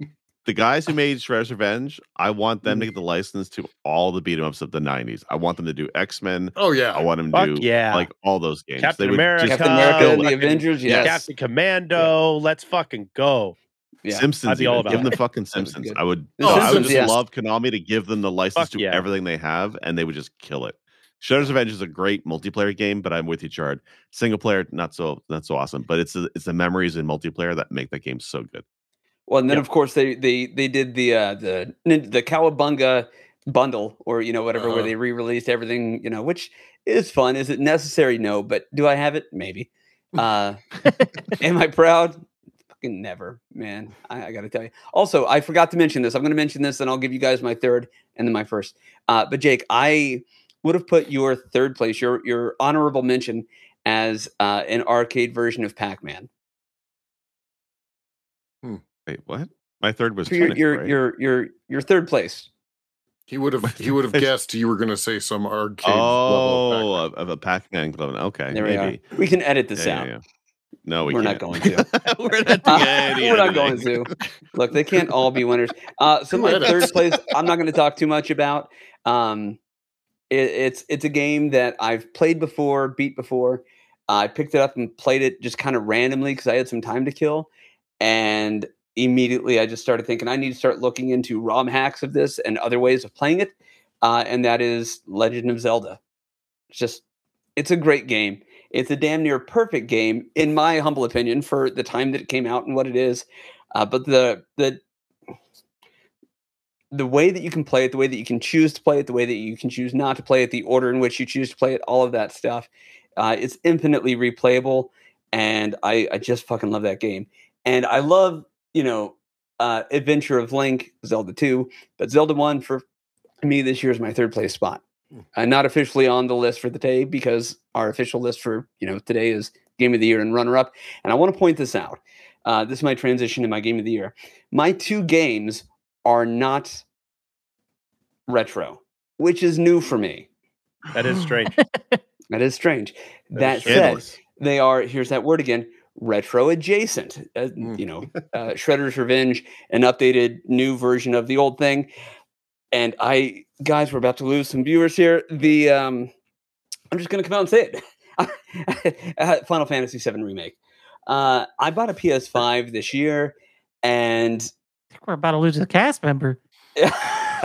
The guys who made Shredder's Revenge, I want them to Mm. get the license to all the beat 'em ups of the '90s. I want them to do X Men. Oh yeah, I want them to Fuck do yeah. like all those games. Captain they would America, just Captain America and the Avengers. Yes. Captain Commando. Let's fucking go. Yeah. Simpsons. I'd be all about Give them the fucking That would be Simpsons. I would. The I would just yes. love Konami to give them the license Fuck to yeah. everything they have, and they would just kill it. Shredder's Revenge is a great multiplayer game, but I'm with you, Chard. Single player, not so not so awesome. But it's the, it's the memories in multiplayer that make that game so good. Well, and then Yep. of course they they they did the uh, the the Cowabunga bundle or you know whatever where Uh-huh. they re-released everything you know which is fun. Is it necessary? No, but do I have it? Maybe. Uh, am I proud? Fucking never, man. I, I got to tell you. Also, I forgot to mention this. I'm going to mention this, and I'll give you guys my third and then my first. Uh, but Jake, I would have put your third place, your your honorable mention, as uh, an arcade version of Pac-Man. Wait, what? My third was For your Tunic, your, right? your your your third place. he would have he would have guessed you were going to say some arcade. oh, level of, of a Pac-Man clone. Okay, There we maybe. are. We can edit this Yeah, out. yeah, yeah. No, we We're not can't. going to. We're not Uh, we're not going to. Look, they can't all be winners. Uh, so my third place, I'm not going to talk too much about. Um, it, it's it's a game that I've played before, beat before. I picked it up and played it just kind of randomly because I had some time to kill, and immediately I just started thinking I need to start looking into ROM hacks of this and other ways of playing it. Uh, and that is Legend of Zelda. It's just, it's a great game. It's a damn near perfect game, in my humble opinion, for the time that it came out and what it is. Uh, but the the the way that you can play it, the way that you can choose to play it, the way that you can choose not to play it, the order in which you choose to play it, all of that stuff, uh, it's infinitely replayable. And I, I just fucking love that game. And I love, you know, uh, Adventure of Link, Zelda 2, but Zelda 1 for me this year is my third place spot. Uh, not officially on the list for the day because our official list for you know today is game of the year and runner up. And I want to point this out. Uh, this is my transition to my game of the year. My two games are not retro, which is new for me. That is strange. That is strange. That That is said, they are here's that word again retro adjacent uh, Mm. you know uh, shredder's revenge an updated new version of the old thing and i guys we're about to lose some viewers here the um i'm just gonna come out and say it Uh, final fantasy VII remake uh i bought a ps5 this year and I think we're about to lose a cast member.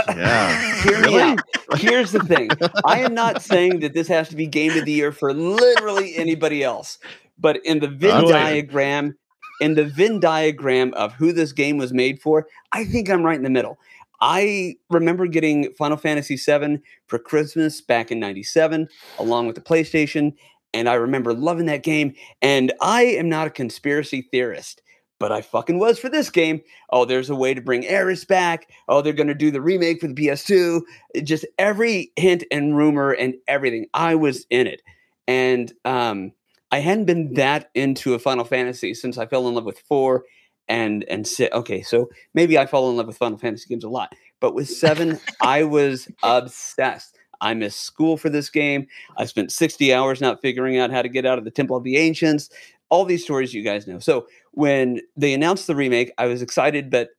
Yeah. hear me Really? out here's the thing I am not saying that this has to be game of the year for literally anybody else, but in the Venn I'll diagram, in the Venn diagram of who this game was made for, I think I'm right in the middle. I remember getting Final Fantasy VII for Christmas back in 97, along with the PlayStation, and I remember loving that game. And I am not a conspiracy theorist, but I fucking was for this game. Oh, there's a way to bring Eris back. Oh, they're going to do the remake for the PS2 just every hint and rumor and everything i was in it and um i hadn't been that into a final fantasy since i fell in love with four and and six okay so maybe i fall in love with final fantasy games a lot but with seven i was obsessed. I missed school for this game. I spent 60 hours not figuring out how to get out of the temple of the ancients. All these stories you guys know. So when they announced the remake i was excited but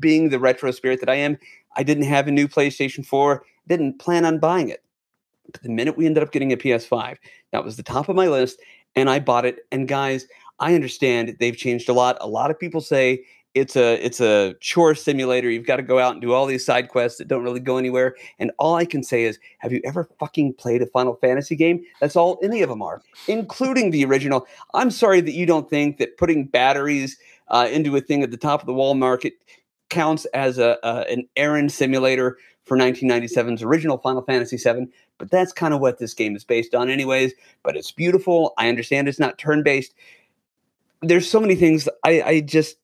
being the retro spirit that i am I didn't have a new PlayStation 4, didn't plan on buying it. But the minute we ended up getting a PS5, that was the top of my list, and I bought it. And guys, I understand they've changed a lot. A lot of people say it's a it's a chore simulator. You've got to go out and do all these side quests that don't really go anywhere. And all I can say is, have you ever fucking played a Final Fantasy game? That's all any of them are, including the original. I'm sorry that you don't think that putting batteries uh, into a thing at the top of the wall market counts as a, an errand simulator for 1997's original Final Fantasy VII, but that's kind of what this game is based on, anyways. But it's beautiful. I understand it's not turn based. There's so many things I, I just,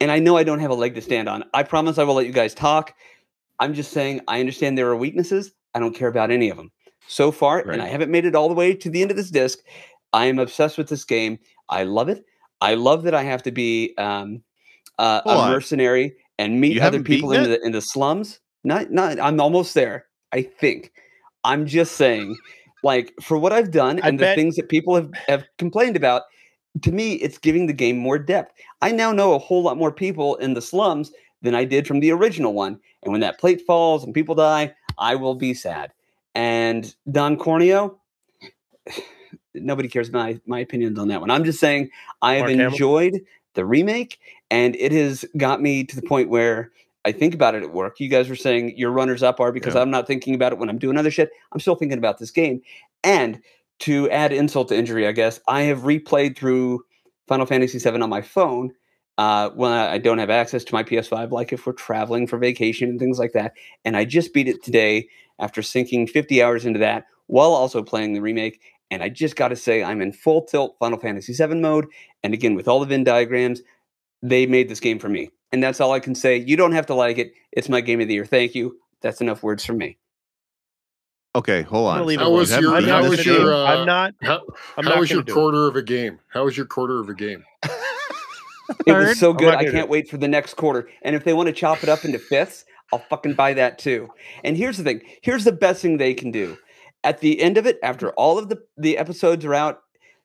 and I know I don't have a leg to stand on. I promise I will let you guys talk. I'm just saying I understand there are weaknesses. I don't care about any of them so far, Right. and I haven't made it all the way to the end of this disc. I am obsessed with this game. I love it. I love that I have to be um, uh, a mercenary and meet You other people in the in the slums. Not not. I'm almost there. I think. I'm just saying, like for what I've done I and the bet- things that people have have complained about. To me, it's giving the game more depth. I now know a whole lot more people in the slums than I did from the original one. And when that plate falls and people die, I will be sad. And Don Corneo, nobody cares my my opinions on that one. I'm just saying I have Mark enjoyed the remake, and it has got me to the point where I think about it at work. You guys were saying your runners up are because Yeah. I'm not thinking about it when I'm doing other shit. I'm still thinking about this game. And to add insult to injury, I guess I have replayed through Final Fantasy VII on my phone uh, when I I don't have access to my PS5, like if we're traveling for vacation and things like that. And I just beat it today after sinking 50 hours into that while also playing the remake. And I just got to say, I'm in full tilt Final Fantasy VII mode. And again, with all the Venn diagrams, they made this game for me. And that's all I can say. You don't have to like it. It's my game of the year. Thank you. That's enough words from me. Okay, hold on. gonna leave it How alone. was I'm your- how was your, uh, I'm not. How, I'm how not was your do it. quarter of a game? How was your quarter of a game? It was so good. I can't wait for the next quarter. And if they want to chop it up into fifths, I'll fucking buy that too. And here's the thing. Here's the best thing they can do. At the end of it, after all of the the episodes are out,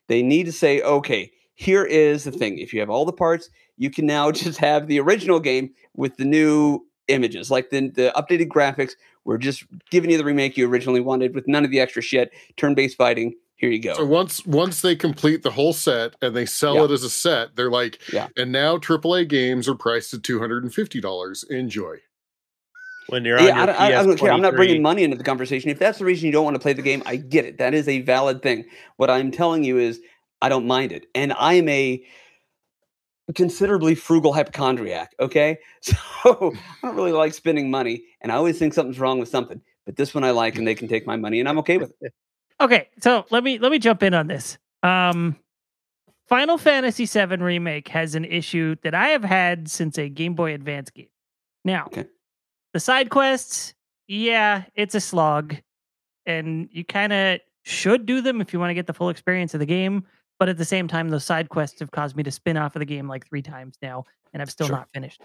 they need to say, okay, here is the thing. If you have all the parts, you can now just have the original game with the new images, like the the updated graphics. We're just giving you the remake you originally wanted with none of the extra shit. Turn-based fighting. here you go. So once once they complete the whole set and they sell Yeah. it as a set, they're like, Yeah. and now AAA games are priced at two hundred and fifty dollars. Enjoy. When you're on yeah, I, your don't- I, I don't care. I'm not bringing money into the conversation. If that's the reason you don't want to play the game, I get it. That is a valid thing. What I'm telling you is, I don't mind it, and I am a considerably frugal hypochondriac. Okay, so I don't really like spending money, and I always think something's wrong with something. But this one I like, and they can take my money, and I'm okay with it. Okay, so let me let me jump in on this. Um Final Fantasy VII Remake has an issue that I have had since a Game Boy Advance game. Now, Okay. the side quests, yeah, it's a slog, and you kind of should do them if you want to get the full experience of the game. But at the same time, those side quests have caused me to spin off of the game like three times now, and I've still Sure. not finished.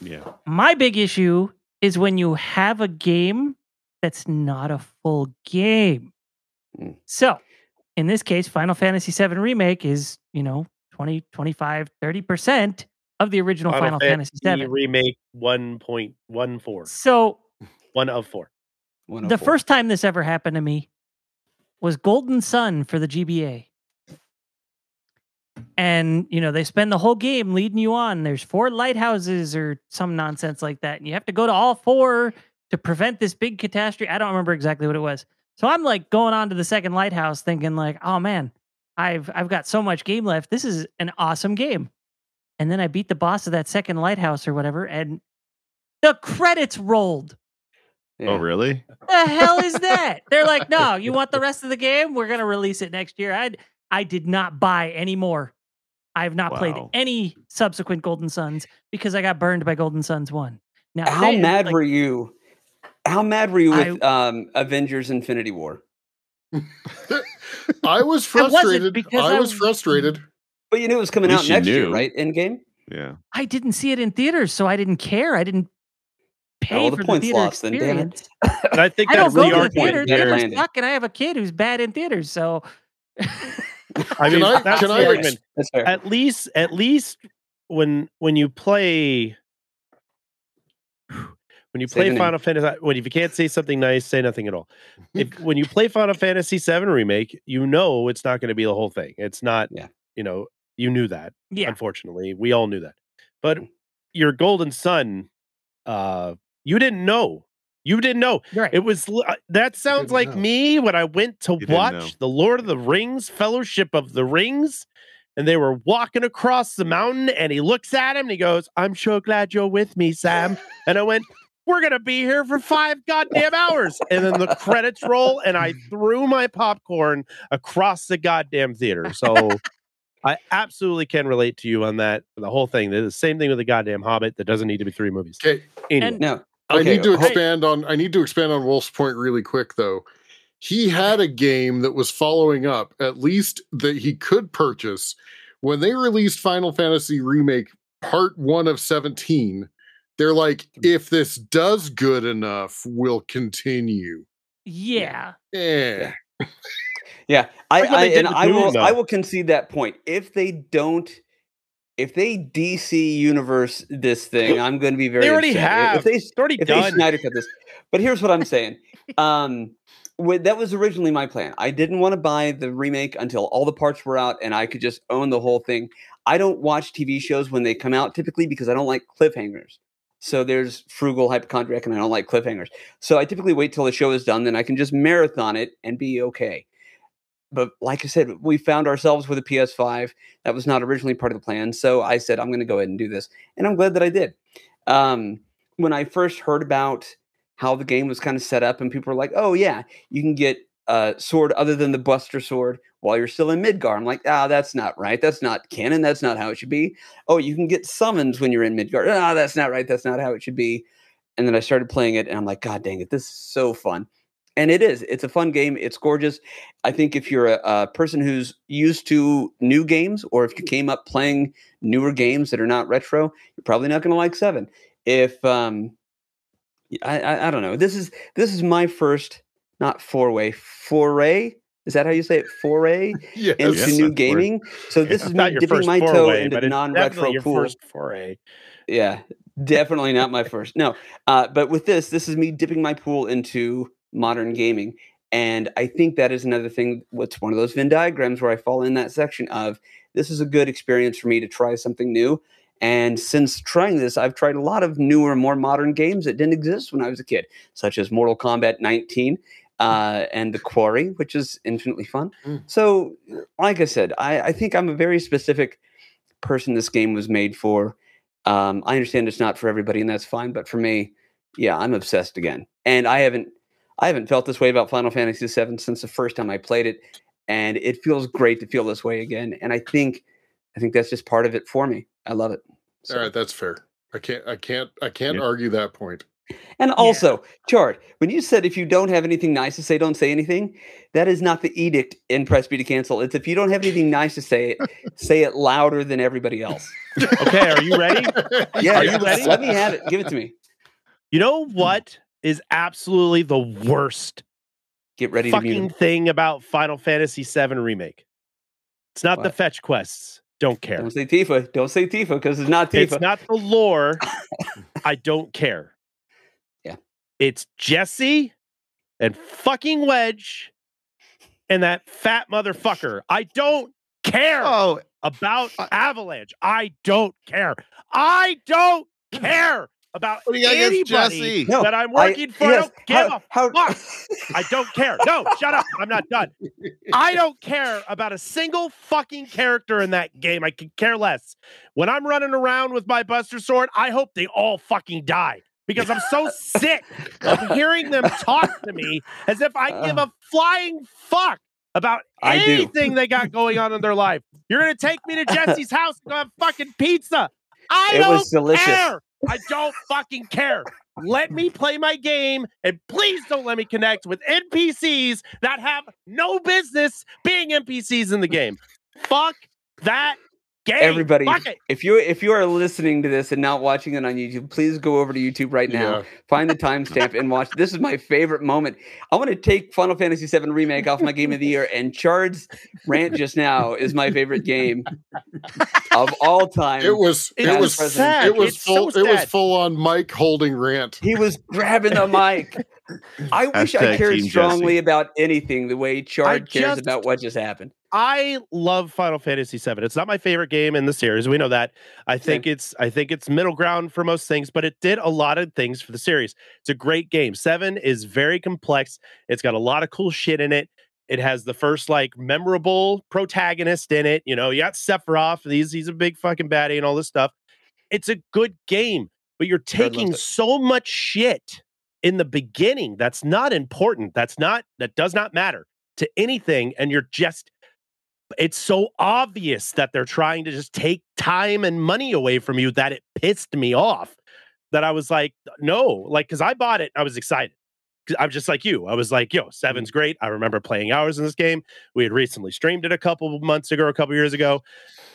Yeah. My big issue is when you have a game that's not a full game. Mm. So, in this case, Final Fantasy VII Remake is, you know, 20, 25, 30% of the original Final, Fantasy, VII. remake 1.14. So, One of four. Oh the first time this ever happened to me was Golden Sun for the GBA. And, you know, they spend the whole game leading you on. There's four lighthouses or some nonsense like that. And you have to go to all four to prevent this big catastrophe. I don't remember exactly what it was. So I'm like going on to the second lighthouse thinking like, oh man, I've I've got so much game left. This is an awesome game. And then I beat the boss of that second lighthouse or whatever, and the credits rolled Oh, really? the hell is that? They're like, no, you want the rest of the game? We're gonna release it next year. I I did not buy any more. I have not played any subsequent Golden Suns because I got burned by Golden Suns one. Now, How they- mad like, were you? How mad were you with um, Avengers: Infinity War? I was frustrated. because I I was w- frustrated. But you knew it was coming out least you next year, right? In game. Yeah. I didn't see it in theaters, so I didn't care. I didn't pay well, the for the points theater lost then, damn it. experience. I think I don't that's go the to the point. theater. Better here. Theaters landing. suck, and I have a kid who's bad in theaters. So, I Can mean, I- that's can I- argument. That's fair. At least, at least when when you play when you play. Final Fantasy, when if you can't say something nice, say nothing at all. If when you play Final Fantasy VII remake, you know it's not going to be the whole thing. It's not. Yeah. You know, you knew that. yeah, Unfortunately, we all knew that. But your Golden Sun, uh, you didn't know. You didn't know. right. It was uh, that sounds like know. me when I went to didn't watch the Lord of the Rings Fellowship of the Rings, and they were walking across the mountain, and he looks at him and he goes, "I'm so glad you're with me, Sam." and I went, "We're gonna be here for five goddamn hours," and then the credits roll, and I threw my popcorn across the goddamn theater. So. I absolutely can relate to you on that. The whole thing. The same thing with the goddamn Hobbit that doesn't need to be three movies. Okay, Anyway, And- No. I need to ho- expand on. I need to expand on Wolf's point really quick though. He had a game that was following up, at least that he could purchase when they released Final Fantasy Remake Part One of Seventeen. They're like, if this does good enough, we'll continue. yeah. Eh. Yeah, I, Look I and I will I will concede that point. If they don't, if they DC universe this thing, I'm going to be very. they already upset. have. If they it's already if they. Snyder cut this, but here's what I'm saying. Um, that was originally my plan. I didn't want to buy the remake until all the parts were out and I could just own the whole thing. I don't watch TV shows when they come out typically because I don't like cliffhangers. So there's frugal hypochondriac and I don't like cliffhangers. So I typically wait till the show is done, then I can just marathon it and be okay. But like I said, we found ourselves with a PS5. That was not originally part of the plan. So I said, I'm going to go ahead and do this. And I'm glad that I did. Um, when I first heard about how the game was kind of set up, and people were like, oh, yeah, you can get a sword other than the Buster sword while you're still in Midgar. I'm like, ah, that's not right. That's not canon. That's not how it should be. Oh, you can get summons when you're in Midgar. Ah, that's not right. That's not how it should be. And then I started playing it, and I'm like, God dang it, this is so fun. And it is. It's a fun game. It's gorgeous. I think if you're a, a person who's used to new games, or if you came up playing newer games that are not retro, you're probably not going to like Seven. If um, I, I I don't know. This is this is my first not four way foray. Is that how you say it? Foray Yes. into Yes, new that's word. gaming. So this It's is me dipping my toe foray, into the non-retro your pool. first foray. Yeah, definitely not my first. No, uh, but with this, this is me dipping my pool into modern gaming, And I think that is another thing. What's one of those Venn diagrams where I fall in that section of this is a good experience for me to try something new. And since trying this, I've tried a lot of newer, more modern games that didn't exist when I was a kid, such as Mortal Kombat 19 uh, and The Quarry, which is infinitely fun. Mm. So, like I said, I, I think I'm a very specific person this game was made for. Um, I understand it's not for everybody, and that's fine. But for me, yeah, I'm obsessed again, and I haven't I haven't felt this way about Final Fantasy VII since the first time I played it, and it feels great to feel this way again. And I think I think that's just part of it for me. I love it. So- All right, that's fair. I can't I can't I can't Yeah. argue that point. And also, Chard, when you said if you don't have anything nice to say, don't say anything, that is not the edict in Press B to cancel. It's if you don't have anything nice to say, say it louder than everybody else. Okay, are you ready? Yeah, Are you ready? Let me have it. Give it to me. You know hmm. what is absolutely the worst Get ready to fucking mute. thing about Final Fantasy VII Remake? It's not the fetch quests. Don't care. Don't say Tifa. Don't say Tifa because it's not Tifa. It's not the lore. I don't care. Yeah. It's Jesse and fucking Wedge and that fat motherfucker. I don't care Oh, about I- Avalanche. I don't care. I don't care about what do you got against anybody Jesse? No, that I'm I- working for. I don't give a how, fuck. I don't care. No, shut up. I'm not done. I don't care about a single fucking character in that game. I could care less. When I'm running around with my Buster Sword, I hope they all fucking die because I'm so sick of hearing them talk to me as if I give a flying fuck about I do. anything they got going on in their life. You're gonna take me to Jesse's house and go have fucking pizza. I It don't was delicious. care. I don't fucking care. Let me play my game and please don't let me connect with NPCs that have no business being NPCs in the game. Fuck that game. Everybody, Fuck if you if you are listening to this and not watching it on YouTube, please go over to YouTube right now. Yeah. Find the timestamp and watch. This is my favorite moment. I want to take Final Fantasy VII Remake off my Game of the Year, and Chard's rant just now is my favorite game of all time. It was it was sad. it was It's full so it was full on mic holding rant. he was grabbing the mic. I wish I cared Team strongly Jesse. about anything the way Chard cares just- about what just happened. I love Final Fantasy VII. It's not my favorite game in the series. We know that. I think it's I think it's middle ground for most things, but it did a lot of things for the series. It's a great game. Seven is very complex. It's got a lot of cool shit in it. It has the first like memorable protagonist in it. You know, you got Sephiroth. He's he's a big fucking baddie and all this stuff. It's a good game, but you're taking so much shit in the beginning that's not important. That's not that does not matter to anything, and you're just it's so obvious that they're trying to just take time and money away from you that it pissed me off that I was like, no, like, cause I bought it, I was excited. I'm just like you. I was like, yo, seven's great. I remember playing hours in this game. We had recently streamed it a couple of months ago, a couple years ago.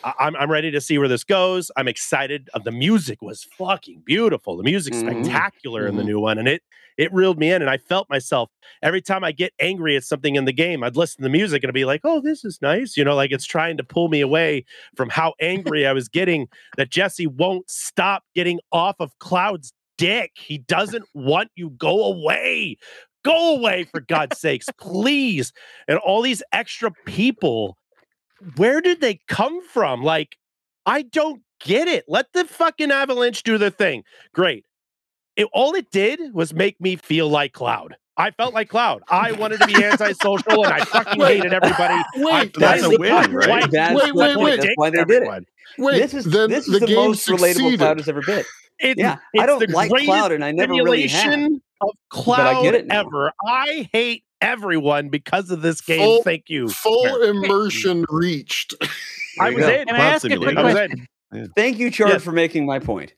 I- I'm, I'm ready to see where this goes. I'm excited. Uh, The music was fucking beautiful. The music's Mhm. spectacular in the Mhm. new one, and it it reeled me in. And I felt myself every time I get angry at something in the game, I'd listen to the music and be like, oh, this is nice. You know, like it's trying to pull me away from how angry I was getting that Jesse won't stop getting off of Cloud's dick. He doesn't want you. Go away. Go away, for God's sakes, please. And all these extra people, where did they come from? Like, I don't get it. Let the fucking avalanche do their thing. Great. It, all it did was make me feel like Cloud. I felt like Cloud. I wanted to be antisocial and I fucking Wait. hated everybody. I Wait, That's a win, right? white That's Wait, wait, wait. That's why they to did it. wait. this is then this is the, the, game most relatable. Cloud has ever been. It's, Yeah, it's I don't the like greatest Cloud, and I never really have. simulation of I Cloud get it now. ever. I hate everyone because of this game. Full- Thank you. Full immersion reached. I was go. in. Can I ask a quick Simulator. I was question? in. Thank you, Chard, Yes. for making my point.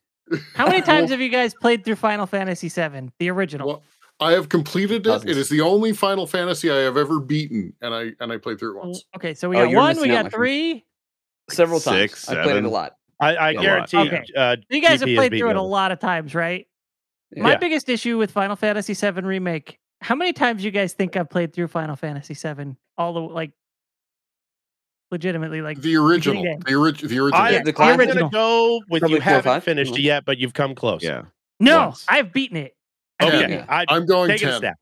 How many times have you guys played through Final Fantasy VII, the original? Well, I have completed it. It is the only Final Fantasy I have ever beaten, and I and I played through it once. okay, so we Oh, got you're one, we got my friend. three. Several Six, times. I played it a lot. I, I A lot. guarantee. Okay. Uh, You guys have GP has played through it a lot of times, right? Yeah. My Yeah. biggest issue with Final Fantasy VII Remake, how many times you guys think I've played through Final Fantasy VII? All the like legitimately like The original, game. the, orig- the original. I, Yeah, the I'm classic. gonna go with Probably you haven't five. finished it Mhm. yet, but you've come close. Yeah. No, once. I've beaten it. I Okay. beat Yeah. it. I, I'm going take it a ten.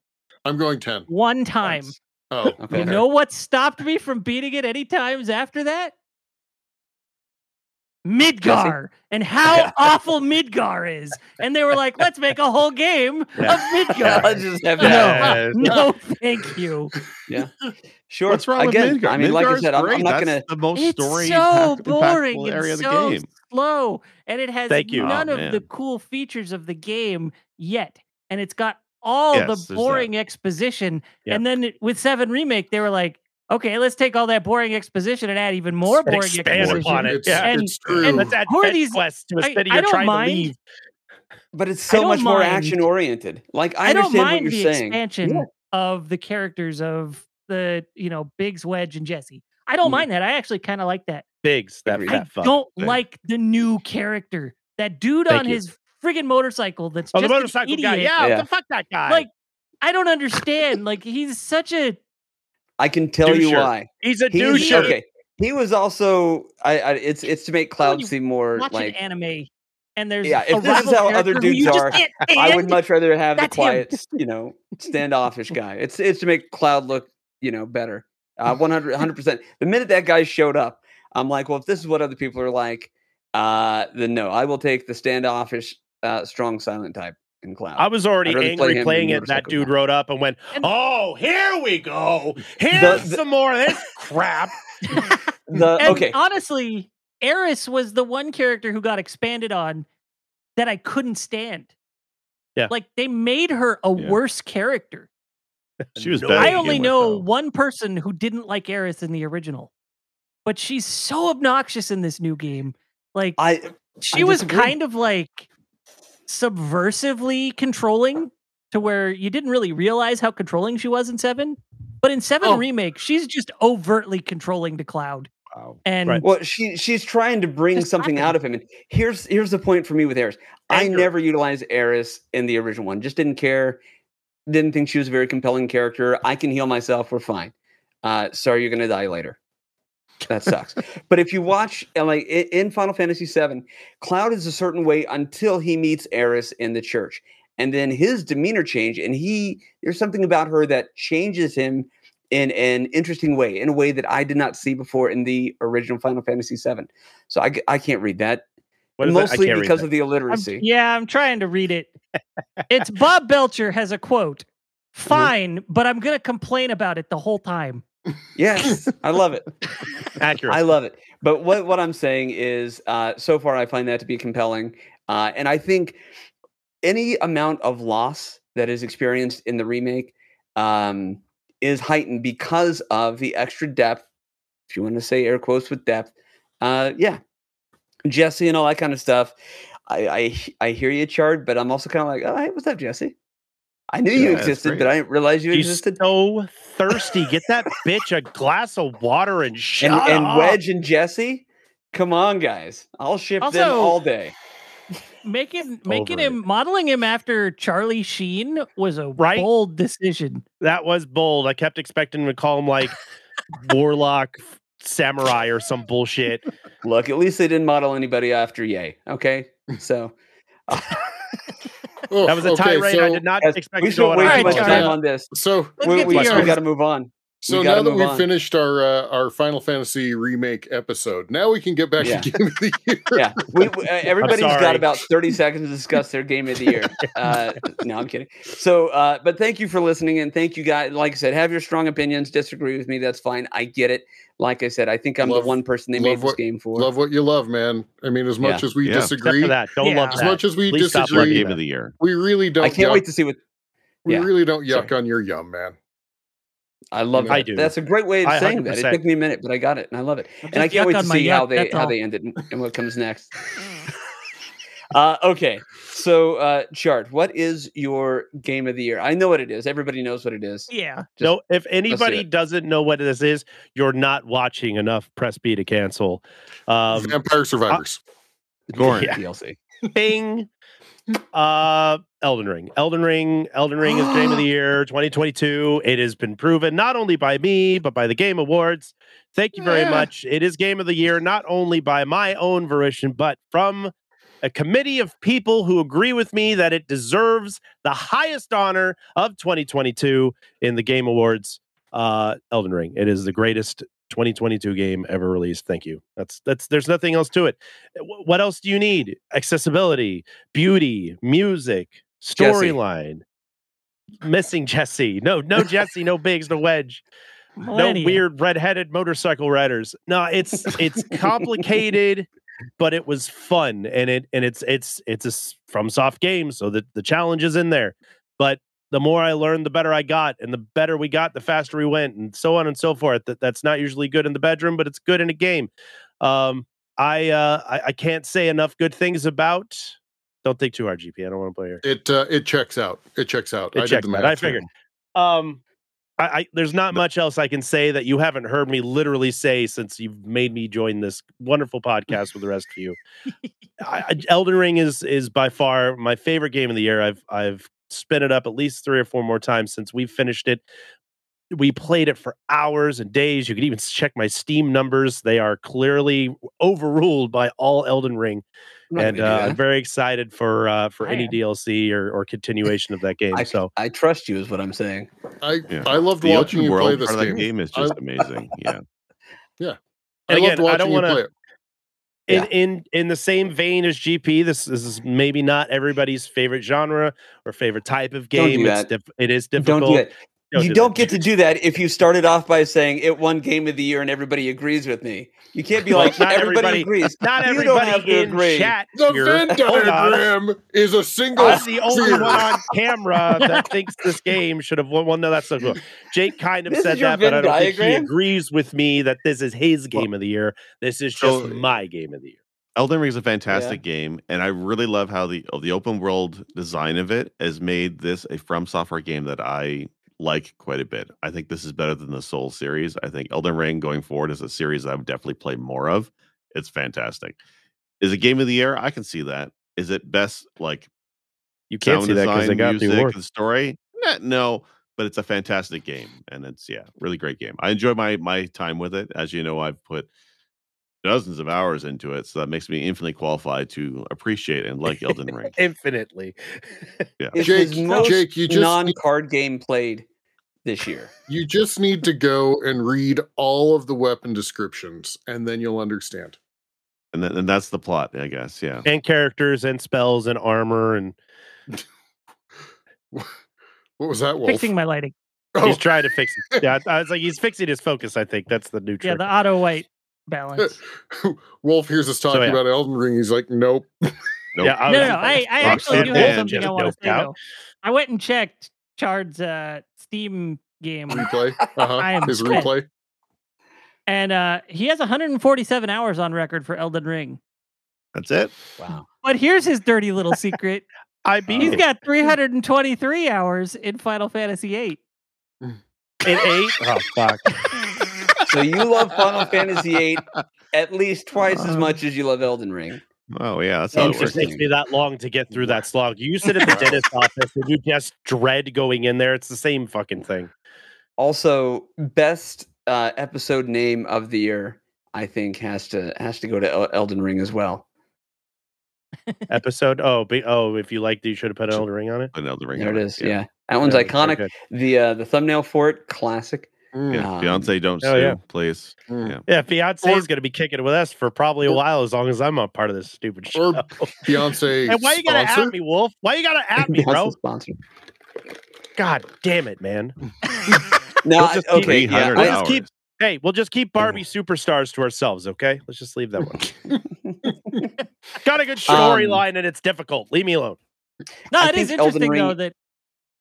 I'm going 10. one time. Oh, Okay. You know what stopped me from beating it any times after that? Midgar and how awful Midgar is. And they were like, let's make a whole game Yeah. of Midgar. Let's just have No, no, thank you. Yeah. Sure. What's wrong Again, with Midgar? I mean, like I said, I'm, I'm not gonna. the most It's story so boring impactful and area of the so game. slow, and it has Thank you. none Oh, of the cool features of the game yet, and it's got all Yes, the boring exposition. Yep. And then it- with Seven Remake, they were like, "Okay, let's take all that boring exposition and add even more And boring expand exposition." upon it. It's, Yeah. And- it's true. and- Let's add Who are these- quests to a I- city I you're trying mind- to leave. But it's so don't much more action oriented. Like I, I don't understand what mind you're the saying. expansion Yeah. of the characters of the you know Biggs, Wedge, and Jesse. I don't Mhm. mind that. I actually kind of like that. Biggs, that Agreed. I fat fuck. don't thing. like the new character. That dude Thank on you. his friggin' motorcycle. That's Oh, just the an motorcycle idiot. guy. Yeah, Yeah. the fuck that guy. Like I don't understand. like he's such a I can tell you why. he's a He douche. okay. He was also. I, I. It's it's to make Cloud seem more watch like. an anime, and there's Yeah, a if this is how other dudes are, I would much rather have the quiet, you know, standoffish guy. It's it's to make Cloud look, you know, better. Uh, 100 percent. The minute that guy showed up, I'm like, well, if this is what other people are like, uh, then no, I will take the standoffish, uh, strong, silent type in Cloud. I was already I'd play angry playing it. That dude guy. rode up and went, "Oh, here we go. Here's the- some more of this crap." the And okay, honestly, Eris was the one character who got expanded on that I couldn't stand. Yeah. Like they made her a Yeah. worse character. She was No, I only begin with, know though. one person who didn't like Eris in the original. But she's so obnoxious in this new game. Like I she I was disagree. kind of like subversively controlling to where you didn't really realize how controlling she was in 7. But in 7 Oh. remake, she's just overtly controlling the Cloud. Wow. And Right. Well, she she's trying to bring something happened. out of him. And here's here's the point for me with Eris. I never utilized Eris in the original one. Just didn't care. Didn't think she was a very compelling character. I can heal myself. We're fine. Uh, sorry, you're gonna die later. That sucks. but if you watch, uh, like in Final Fantasy VII, Cloud is a certain way until he meets Eris in the church, and then his demeanor change, and he there's something about her that changes him in an interesting way, in a way that I did not see before in the original Final Fantasy VII. So I, I can't read that, What is that? Mostly because of the I'm- illiteracy. yeah, I'm trying to read it. It's Bob Belcher has a quote. Fine, but I'm going to complain about it the whole time. Yes, I love it. accurate. I love it. But what what I'm saying is, uh, so far I find that to be compelling, uh, and I think any amount of loss that is experienced in the remake um, is heightened because of the extra depth. If you want to say air quotes with depth, uh, yeah, Jesse and all that kind of stuff. I I hear you, Chard, but I'm also kind of like, oh, hey, what's up, Jesse? I knew you Yeah, that's existed, but. I didn't realize you She's existed. so thirsty. Get that bitch a glass of water and shut and, and. Wedge and Jesse, come on, guys. I'll ship them all day. Making making Over it. him modeling him after Charlie Sheen was a Right? bold decision. That was bold. I kept expecting to call him like warlock samurai or some bullshit. Look, at least they didn't model anybody after Yay. Okay, so That was a okay, tirade so, I did not expect we to go spent on. way too much time on this. So, Let's We, we, we got to move on. So gotta now that we've on. finished our uh, our Final Fantasy remake episode, now we can get back Yeah. to Game of the Year. Yeah, we, we- uh, everybody's got about thirty seconds to discuss their game of the year. Uh, no, I'm kidding. So, uh, but thank you for listening, and thank you guys. Like I said, have your strong opinions. Disagree with me, that's fine. I get it. Like I said, I think I'm Love- the one person they made this what- game for. Love what you love, man. I mean, as much Yeah. as we Yeah. Disagree, for that. Don't Yeah. love as that. much as we Please stop Our loving disagree, game of the year. we really don't. I can't yuck, wait to see what We yeah. really don't yuck Sorry. on your yum, man. I love. I do. That's a great way of saying that. It took me a minute, but I got it, and I love it. Just and I can't wait to on my see how they how all. they end it and- and what comes next. uh, okay, so uh, Chard. What is your game of the year? I know what it is. Everybody knows what it is. Yeah. Just- no, if anybody it. doesn't know what this is, you're not watching enough. Press B to cancel. Um, Vampire Survivors. Goran. Yeah. DLC. Bing. Uh, Elden Ring. Elden Ring. Elden Ring is game of the year 2022. It has been proven not only by me but by the Game Awards. Thank you very Yeah. much. It is game of the year not only by my own volition but from a committee of people who agree with me that it deserves the highest honor of 2022 in the Game Awards. Uh, Elden Ring. It is the greatest 2022 game ever released. Thank you. That's that's. There's nothing else to it. Eh, wh- What else do you need? Accessibility, beauty, music, storyline. Missing Jesse. No, no Jesse. No Biggs. No Wedge no weird red-headed motorcycle riders. No, it's it's complicated, but it was fun, and it and it's it's it's a FromSoft games, so the the challenge is in there. But the more I learned, the better I got, and the better we got, the faster we went, and so on and so forth. That that's not usually good in the bedroom, but it's good in a game. Um, I uh, I, I can't say enough good things about. Don't think too hard, GP. I don't want to play here. It uh, it checks out. It checks out. It I checks did the out. I figured. Um, I, I there's not much else I can say that you haven't heard me literally say since you've made me join this wonderful podcast with the rest of you. I- Elden Ring is is by far my favorite game of the year. I've I've spin it up at least three or four more times since we've finished it. We played it for hours and days. You can even check my Steam numbers; they are clearly overruled by all Elden Ring I'm and uh, that. I'm very excited for uh, for I any am. DLC or, or continuation of that game. I, so I trust you, is what I'm saying. I Yeah. I loved The watching you world play this part of that game. game is I- just amazing. Yeah. Yeah. I And loved again, I don't you wanna- play it. In Yeah. in in the same vein as GP, this, this is maybe not everybody's favorite genre or favorite type of Don't do game. It's diff- it is difficult. Don't do it. Don't you do don't that. get to do that if you started off by saying it won game of the year and everybody agrees with me. You can't be like not everybody, everybody- agrees. Not you don't everybody have to in agree. chat The here. Venn diagram is a single. I'm the only one on camera that thinks this game should have won. Well, no, that's not cool. Jake kind of This said is your that, but I don't think he agrees with me that this is his game of the year. This is just So- my game of the year. Elden Ring is a fantastic game, and I really love how the the open world design of it has made this a From Software game that I like quite a bit. I think this is better than the Soul series. I think Elden Ring going forward is a series I would definitely play more of. It's fantastic. Is it game of the year? I can see that. Is it best like You can't sound see that because I design, got the music, award. and story? Nah, no, but it's a fantastic game, and it's yeah, really great game. I enjoy my my time with it. As you know, I've put dozens of hours into it, so that makes me infinitely qualified to appreciate and like Elden Ring. Infinitely. yeah. Jake, Jake, you just non-card game played this year. you just need to go and read all of the weapon descriptions, and then you'll understand. And then, and that's the plot, I guess. Yeah. and characters and spells and armor and What was that, Wolf? Fixing my lighting. Oh, he's trying to fix it. Yeah, I was like, he's fixing his focus. I think that's the new trick. Yeah, the auto white balance. Wolf hears us talking yeah. about Elden Ring. He's like, nope. Nope. Yeah, I no, no, no. I, I actually do have something I want to say. Though. I went and checked Chard's uh, Steam game, Replay. Uh-huh. I am His pissed. replay. and uh, he has 147 hours on record for Elden Ring. That's it. Wow. But here's his dirty little secret: I beat he's it got 323 hours in Final Fantasy VIII. in eight. Oh fuck! So you love Final Fantasy VIII at least twice as Uh, much as you love Elden Ring. Oh yeah, that's how it It works. just takes me that long to get through that slog. You sit at the dentist office and you just dread going in there. It's the same fucking thing. Also, best uh, episode name of the year, I think, has to has to go to El- Elden Ring as well. Episode. Oh, be, oh, if you liked it, you should have put an Elden Ring on it. Put Elden Ring There on it is. Yeah, that one's Yeah, iconic. The uh, the thumbnail for it, classic. Mm. Yeah. Um, Beyonce, don't oh, sue, yeah. please. Mm. Yeah. Yeah, Beyonce Or- is going to be kicking it with us for probably a or- while, as long as I'm a part of this stupid show. Or Beyonce. and why you gotta sponsor? at me, Wolf? Why you gotta at me, bro? sponsor. God damn it, man! No, We'll I- just keep- okay, yeah, We'll I- just keep. Hey, we'll just keep Barbie superstars to ourselves, okay? Let's just leave that one. Got a good storyline and it's difficult. Leave me alone. No, I it is think Elden interesting though Ring- that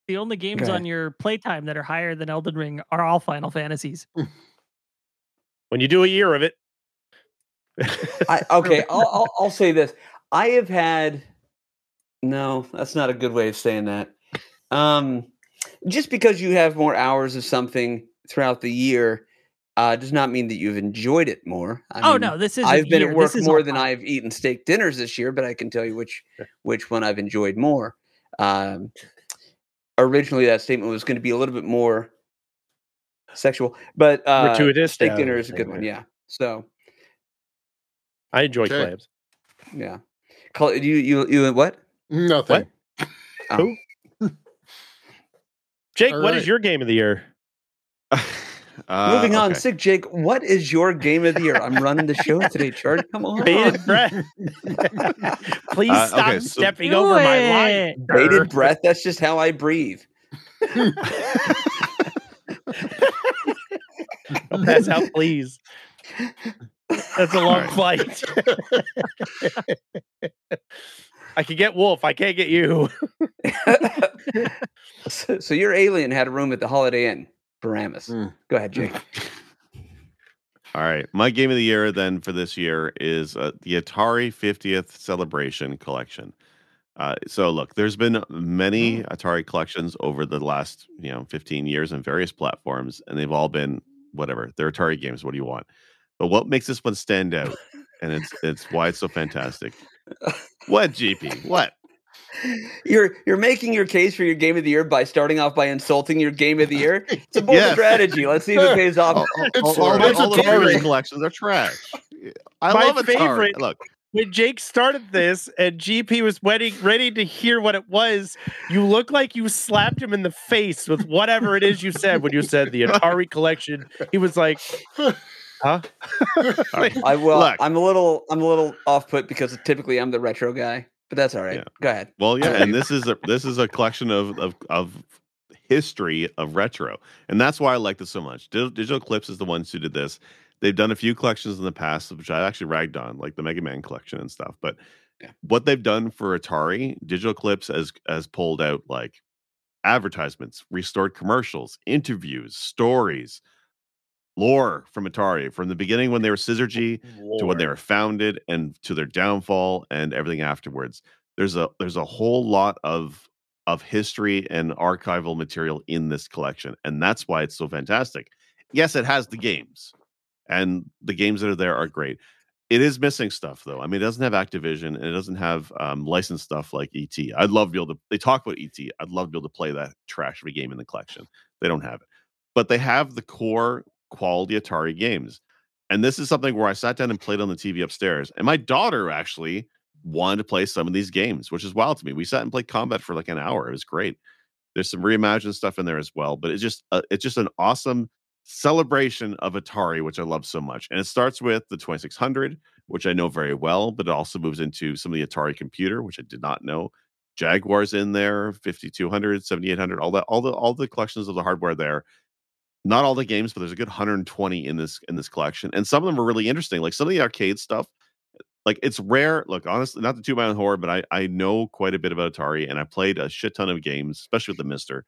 the only games ahead. on your playtime that are higher than Elden Ring are all Final Fantasies. When you do a year of it, I, okay, I'll, I'll I'll say this. I have had no, that's not a good way of saying that. Um, just because you have more hours of something throughout the year uh, does not mean that you've enjoyed it more. I oh mean, no, this is I've been year. at work more than Final- I've eaten steak dinners this year, but I can tell you which which one I've enjoyed more. Um, originally, that statement was going to be a little bit more sexual, but uh, Gratuitous? steak dinner is a good one. Yeah. So I enjoy Okay. clams. yeah. Call you you you what? Nothing. Oh. Jake, All what is right. your game of the year? Uh, Moving on, okay. sick Jake. What is your game of the year? I'm running the show today, Chard. Come on. Bated breath. Please Uh, stop okay, so- stepping Do over my line. Bated breath. That's just how I breathe. Pass out, please. That's a long Alright. flight. I can get Wolf. I can't get you. so, so your alien had a room at the Holiday Inn, Paramus. Mm. Go ahead, Jake. All right. My game of the year then for this year is uh, the Atari 50th Celebration Collection. Uh, so look, there's been many Atari collections over the last, you know, 15 years on various platforms, and they've all been whatever. They're Atari games. What do you want? But what makes this one stand out? And it's it's why it's so fantastic. What GP? What? You're you're making your case for your game of the year by starting off by insulting your game of the year. It's a bold Yes. strategy. Let's see if it pays off. All, It's all, all, it's the- all the Atari. collections are trash. I My love Atari. favorite- Look, When Jake started this and GP was waiting, ready to hear what it was, you look like you slapped him in the face with whatever it is you said when you said the Atari collection. He was like, huh? all right. I will. Look. I'm a little. I'm a little off put because typically I'm the retro guy, but that's all right. Yeah. Go ahead. Well, yeah, and this is a this is a collection of of of history of retro, and that's why I like this so much. Digital, Digital Eclipse is the ones who did this. They've done a few collections in the past, which I actually ragged on, like the Mega Man collection and stuff. But Yeah. what they've done for Atari, Digital Eclipse has has pulled out like advertisements, restored commercials, interviews, stories, lore from Atari from the beginning when they were Syzygy to when they were founded and to their downfall and everything afterwards. There's a there's a whole lot of of history and archival material in this collection, and that's why it's so fantastic. Yes, it has the games, and the games that are there are great. It is missing stuff though. I mean, it doesn't have Activision and it doesn't have um, licensed stuff like ET. I'd love to be able to. They talk about ET. I'd love to be able to play that trash of a game in the collection. They don't have it, but they have the core quality Atari games. And this is something where I sat down and played on the TV upstairs. And my daughter actually wanted to play some of these games, which is wild to me. We sat and played combat for like an hour. It was great. There's some reimagined stuff in there as well, but it's just uh, it's just an awesome celebration of Atari, which I love so much. And it starts with the 2600, which I know very well, but it also moves into some of the Atari computer, which I did not know. Jaguars in there, 5200, 7800, all that, all the all the collections of the hardware there not all the games, but there's a good 120 in this in this collection, and some of them are really interesting. Like some of the arcade stuff, like it's rare. Look, honestly, not the my own horror, but I I know quite a bit about Atari, and I played a shit ton of games, especially with the MiSTer.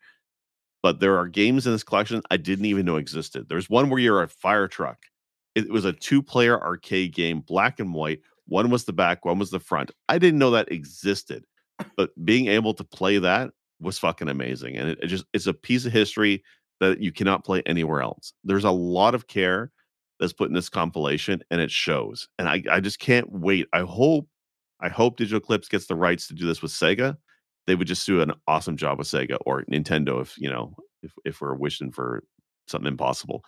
But there are games in this collection I didn't even know existed. There's one where you're a fire truck. It was a two-player arcade game, black and white. One was the back, one was the front. I didn't know that existed, but being able to play that was fucking amazing, and it, it just it's a piece of history that you cannot play anywhere else. There's a lot of care that's put in this compilation and it shows. And I, I just can't wait. I hope, I hope Digital Eclipse gets the rights to do this with Sega. They would just do an awesome job with Sega or Nintendo if you know, if if we're wishing for something impossible.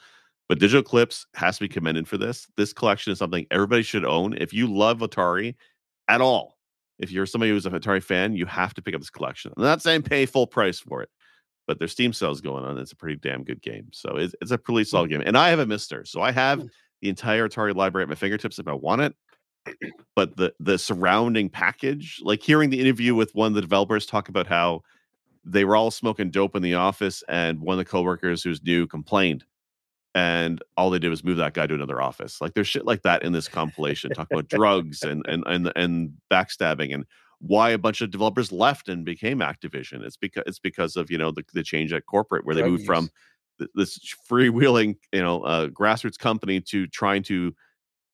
But Digital Eclipse has to be commended for this. This collection is something everybody should own. If you love Atari at all, if you're somebody who's an Atari fan, you have to pick up this collection. I'm not saying pay full price for it but there's Steam sales going on. It's a pretty damn good game. So it's, it's a pretty hmm. solid game. And I have a MiSTer, so I have hmm. the entire Atari library at my fingertips if I want it. But the the surrounding package, like hearing the interview with one of the developers talk about how they were all smoking dope in the office, and one of the coworkers who's new complained, and all they did was move that guy to another office. Like there's shit like that in this compilation. Talk about drugs and and and and backstabbing and why a bunch of developers left and became Activision. It's because it's because of you know the, the change at corporate where they moved from th- this freewheeling you know uh, grassroots company to trying to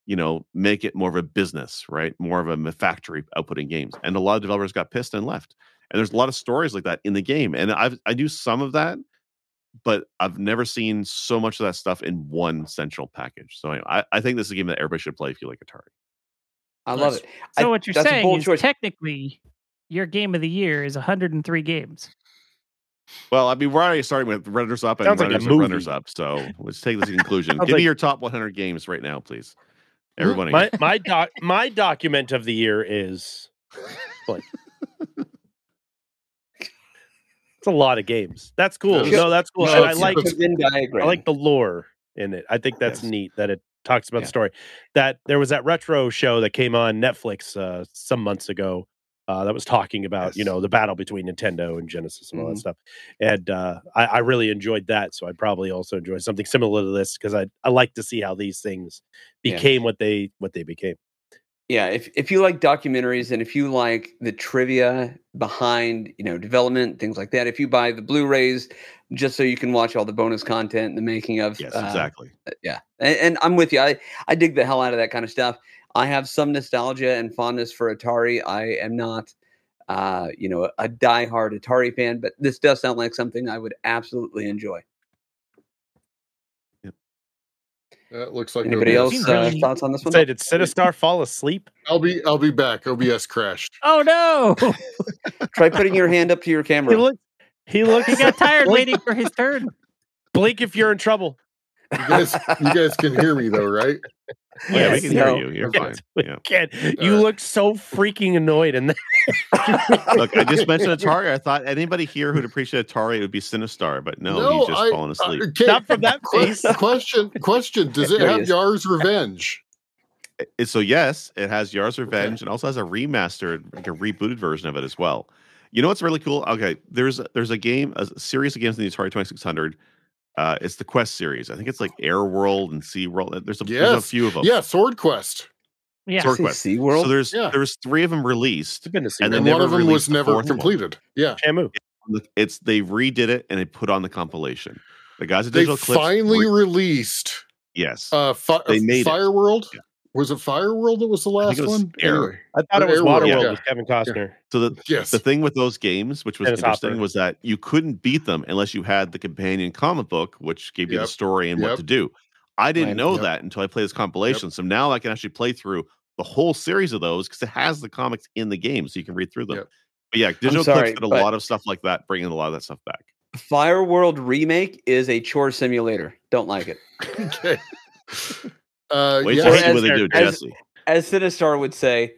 you know make it more of a business, right? More of a factory outputting games, and a lot of developers got pissed and left. And there's a lot of stories like that in the game, and I've I knew some of that, but I've never seen so much of that stuff in one central package. So I, I think this is a game that everybody should play if you like Atari. I love it. So I- what you're saying is choice. technically your game of the year is 103 games. Well, I mean, we're already starting with runners up and Sounds like a runners and runners movie. up. So let's take this to conclusion. Sounds Give me your top 100 games right now, please. Everybody. My my doc my document of the year is It's a lot of games. That's cool. Show- No, that's cool. no, and I like The Venn diagram. I like the lore in it. I think that's Yes. neat that it talks about Yeah. the story. That there was that retro show that came on Netflix uh, some months ago uh, that was talking about you know the battle between Nintendo and Genesis and all Mhm. that stuff. And uh, I, I really enjoyed that, so I'd probably also enjoy something similar to this because I I like to see how these things Yeah. became what they what they became. Yeah if, if you like documentaries and if you like the trivia behind you know development things like that if you buy the blu-rays just so you can watch all the bonus content and the making of Yes, uh, exactly. yeah and, and i'm with you I, I dig the hell out of that kind of stuff i have some nostalgia and fondness for atari i am not uh, you know a diehard atari fan but this does sound like something i would absolutely enjoy That looks like anybody else OBS. Seems uh, really- thoughts on this one Say, did Sinistar fall asleep? I'll be I'll be back. OBS crashed. Oh no! try putting your hand up to your He camera looked. He looked. he got tired waiting for his turn. Blink if you're in trouble. You guys you guys can hear me though, right? Oh, yeah, we Yes, can hear you. You're Yes, fine. we Yeah. can. You right. look so freaking annoyed, and Look, I just mentioned Atari. I thought anybody here who'd appreciate Atari it would be Sinistar, but no, he's just I- fallen asleep. uh, okay, Not from that face. Question question. Does it have. Yar's Revenge? Uh, so yes, it has Yar's Revenge and also has a remastered, like a rebooted version of it as well. You know what's really cool? Okay, there's there's a game, a series of games in the Atari 2600. Uh, it's the Quest series. I think it's like Air World and Sea World. There's a, there's a few of them. Yeah, Sword Quest. Yeah. Sword See Quest. SeaWorld? So there's Yeah. there's three of them released. I've been to see And and then one of them was the never fourth one. completed. Yeah. Shamu. It's they redid it and they put on the compilation. The guys at They Digital Eclipse finally re- released yes. uh fi- They made it. Fire World. Yeah. Was it Fire World that was the last think was one? Air. I thought it was Airworld, Waterworld yeah. with Kevin Costner. so the yes. the thing with those games, which was Dennis interesting, Hopper. was that you couldn't beat them unless you had the companion comic book, which gave you the story and what to do. I didn't Right. know Yep. that until I played this compilation. So now I can actually play through the whole series of those because it has the comics in the game, so you can read through them. Yep. But yeah, Digital sorry, Eclipse did a lot of stuff like that, bringing a lot of that stuff back. Fire World remake is a chore simulator. Don't like it. okay. Uh, Wait yeah. till Or see as- what they do, Jesse. As Sinistar would say,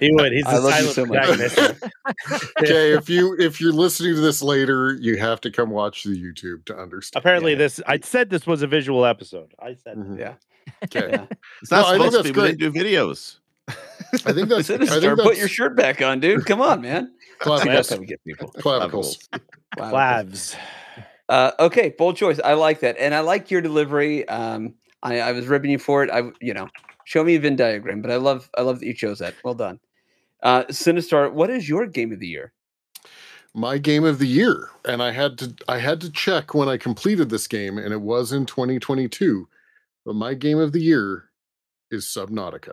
He would. He's I the love you silent so much. protagonist. okay, if you if you're listening to this later, you have to come watch the YouTube to understand. Apparently, Yeah. this I said this was a visual episode. I said Mhm. yeah. Okay. yeah. It's not No, I think supposed to be. that's We didn't do videos. I think that's I think Sinistar, put your shirt back on, dude. Come on, man. See, that's clavicles. how we get people. clavicles. Clavs. Uh, okay, bold choice. I like that, and I like your delivery. Um, I, I was ribbing you for it. I, you know, show me a Venn diagram, but I love, I love that you chose that. Well done, uh, Sinistar. What is your game of the year? My game of the year, and I had to I had to check when I completed this game, and it was in 2022. But my game of the year is Subnautica.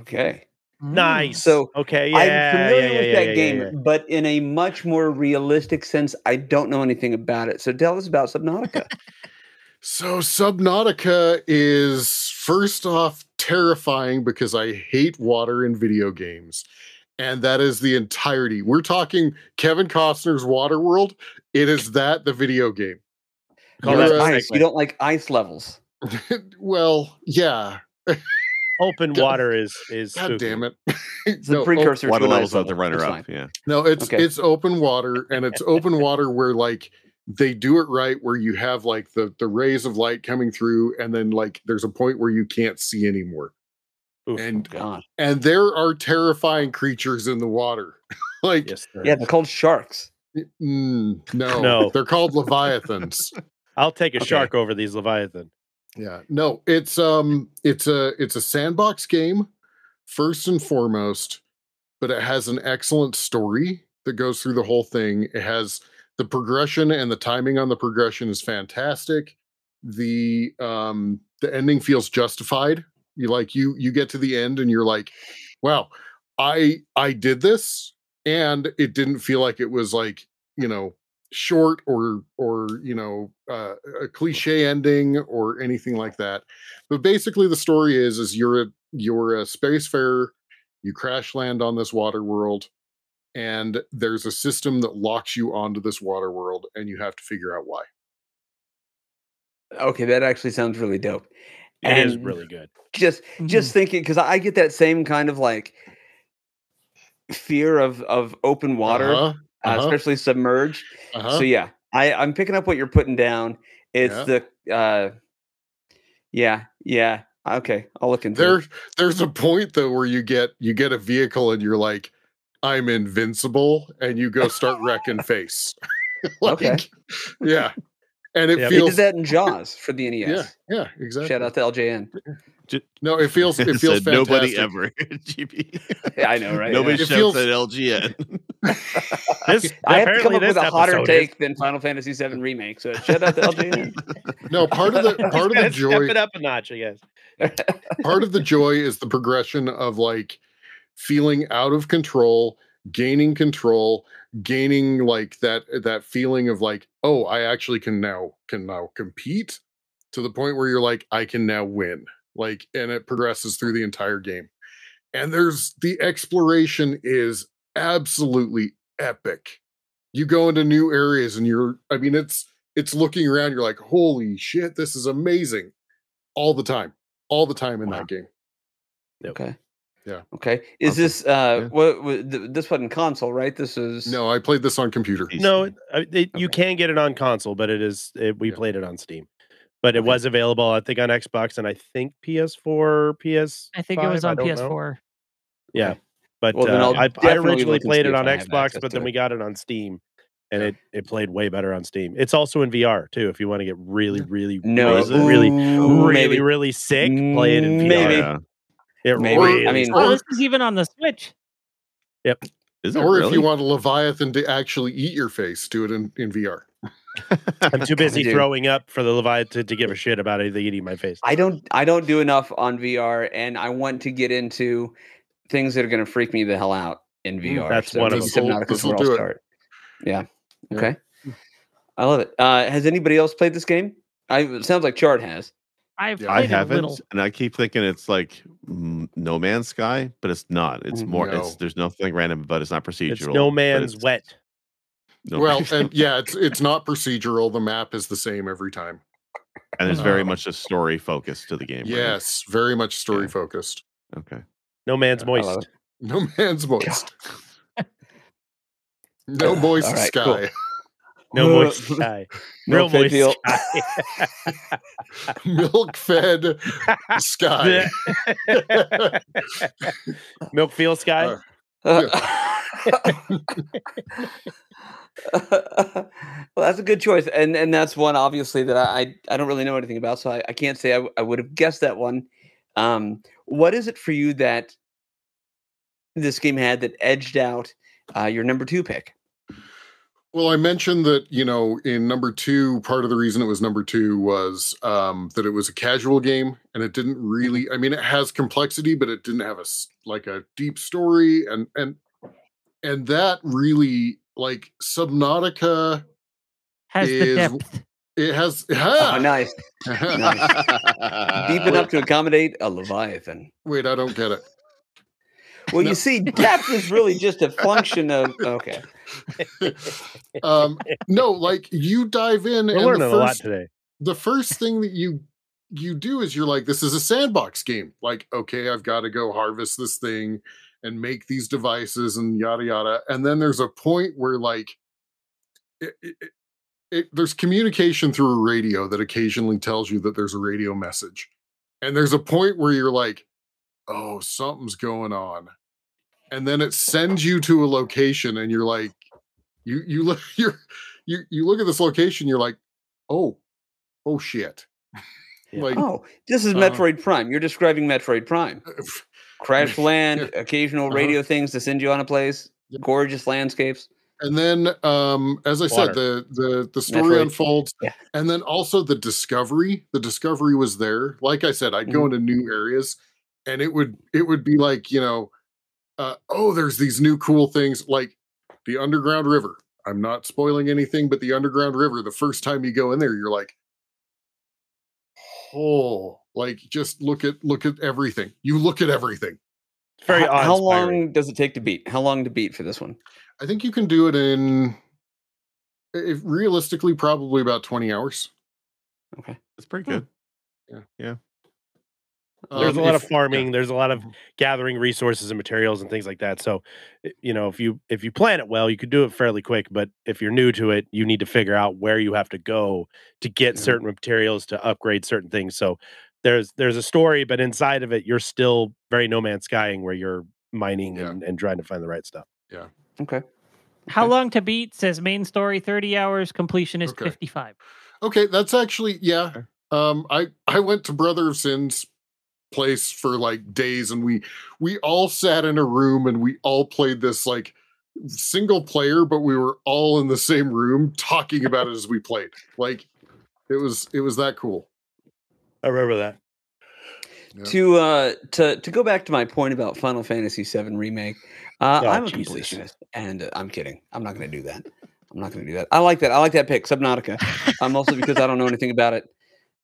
Okay, Mm. Nice. So, okay, yeah, I'm familiar yeah, with yeah, that yeah, game, but in a much more realistic sense. I don't know anything about it. So tell us about Subnautica. So Subnautica is first off terrifying because I hate water in video games. And that is the entirety. We're talking Kevin Costner's Waterworld. It is that the video game. Oh, You're ice. You don't like ice levels. well, yeah. Open water is is. God spooky. damn it. It's the No, precursor Water to levels ice the runner up. Yeah. No, it's Okay. it's open water, and it's open water where like they do it right, where you have like the the rays of light coming through, and then like there's a point where you can't see anymore, Oof. and God. and there are terrifying creatures in the water. like Yes. Yeah, they're called sharks. mm, no, No. they're called leviathans. I'll take a Okay. shark over these leviathan. Yeah, no, it's um, it's a it's a sandbox game first and foremost, but it has an excellent story that goes through the whole thing. It has the progression and the timing on the progression is fantastic. The um the ending feels justified. You like you you get to the end and you're like, wow, I I did this and it didn't feel like it was like, you know, short or or you know uh, a cliche ending or anything like that but basically the story is is you're a you're a spacefarer you crash land on this water world and there's a system that locks you onto this water world and you have to figure out why Okay, that actually sounds really dope. It is And- really good. just Mm-hmm. just thinking because I get that same kind of like fear of of open water, Uh-huh, uh, uh-huh, especially submerged. uh-huh. So yeah, I I'm picking up what you're putting down. It's Yeah. the uh, yeah, yeah. Okay, I'll look into there it. there's a point though where you get you get a vehicle and you're like i'm invincible and you go start wrecking face like, Okay. yeah and it Yeah, They feels did that in Jaws for the NES. yeah yeah exactly Shout out to LJN. no it feels it It feels said nobody fantastic. ever. GB. Yeah, I know, right? Nobody It shouts feels- at LJN. This I have to come up with a hotter episode is- take than Final Fantasy VII remake. So shout out to LJN. no part of the part of the gotta joy Step it up a notch, I guess. part of the joy is the progression of like feeling out of control gaining control gaining like that that feeling of like oh i actually can now can now compete to the point where you're like i can now win like and it progresses through the entire game and there's the exploration is absolutely epic you go into new areas and you're i mean it's it's looking around you're like holy shit this is amazing all the time all the time in Wow. that game Okay. Yeah. Okay. Is Awesome. this uh Yeah. what, what th- this wasn't console, right? This is no i played this on computer No, it, uh, it, you can get it on console, but it is it, we Yeah. played it on Steam. But it Okay. was available, I think, on Xbox and I think PS4, PS. I think it was on don't know. PS4. Yeah, but Well, uh, I'll I, I originally played it on Xbox, but then it. we got it on Steam, and Yeah. it it played way better on Steam. It's also in VR too. If you want to get really, Yeah. really, no, really, ooh, really, maybe. really sick, play it in VR. Maybe. Yeah. It Maybe. really I mean- sucks. Oh, this is even on the Switch. Is it or really? if you want a leviathan to actually eat your face do it in, in vr I'm too busy Dude. throwing up for the Leviathan to give a shit about anything eating my face. I don't I don't do enough on VR and I want to get into things that are going to freak me the hell out in VR. that's so one of maybe them. Subnautica is This'll do it. start. Yeah. Yeah. Okay. I love it. Uh, has anybody else played this game? I, it sounds like Chard has. I've Yeah, I played a haven't, little. and I keep thinking it's like No Man's Sky, but it's not. It's more. no. It's there's nothing random, but it's not procedural. It's no man's it's- wet. no well man's- and yeah it's it's not procedural the map is the same every time and there's very um, much a story focus to the game. right? yes very much story Yeah. focused Okay. No man's I moist. love no man's moist no moist All right, sky cool. No moist sky. Real moist deal. sky. milk fed sky Milk feel sky. Uh, well, that's a good choice, and and that's one obviously that I I, I don't really know anything about, so I, I can't say I would have guessed that one. Um, what is it for you that this game had that edged out uh, your number two pick? Well, I mentioned that, you know, in number two, part of the reason it was number two was um, that it was a casual game and it didn't really, I mean, it has complexity, but it didn't have a, s- like a deep story. And, and, and that really, like Subnautica, Has the depth. it has, Oh, nice, Uh, deep enough to accommodate a leviathan. wait, I don't get it. Well, No. you see, depth is really just a function of okay. Um, no, like you dive in We're and learning the a lot first, today. the first thing that you you do is you're like this is a sandbox game like okay i've got to go harvest this thing and make these devices and yada yada and then there's a point where like it, it, it- it, there's communication through a radio that occasionally tells you that there's a radio message and there's a point where you're like oh something's going on and then it sends you to a location and you're like you you look you're you you look at this location you're like oh oh shit Yeah. like Oh, this is Uh, Metroid Prime. You're describing Metroid Prime. Crash land, Yeah. occasional Uh-huh. radio things to send you on a place, Yep. gorgeous landscapes. and then um as i Water. said the the the story Metroid. unfolds Yeah. and then also the discovery the discovery was there like i said i'd Mm-hmm. go into new areas and it would it would be like you know uh, oh there's these new cool things like the underground river i'm not spoiling anything but the underground river the first time you go in there you're like oh like just look at look at everything you look at everything It's very how, how long does it take to beat? How long to beat for this one? i think you can do it in if realistically probably about 20 hours Okay. That's pretty good. Hmm. good. There's Um, a lot if- of farming there's a lot of gathering resources and materials and things like that so you know if you if you plan it well you could do it fairly quick but if you're new to it you need to figure out where you have to go to get Yeah. certain materials to upgrade certain things so there's there's a story but inside of it you're still very no man's skying where you're mining Yeah. and, and trying to find the right stuff Yeah. Okay. How Okay. long to beat says main story 30 hours, completion is Okay. 55. Okay, that's actually yeah. Um, I I went to Brother of Sin's place for like days, and we we all sat in a room and we all played this like single player, but we were all in the same room talking about it as we played. Like it was it was that cool. i remember that Yeah. To uh to to go back to my point about Final Fantasy VII remake, uh, Oh, I'm a Jesus. completionist, and uh, I'm kidding. I'm not going to do that. I'm not going to do that. I like that. I like that pick, Subnautica. I'm also because I don't know anything about it,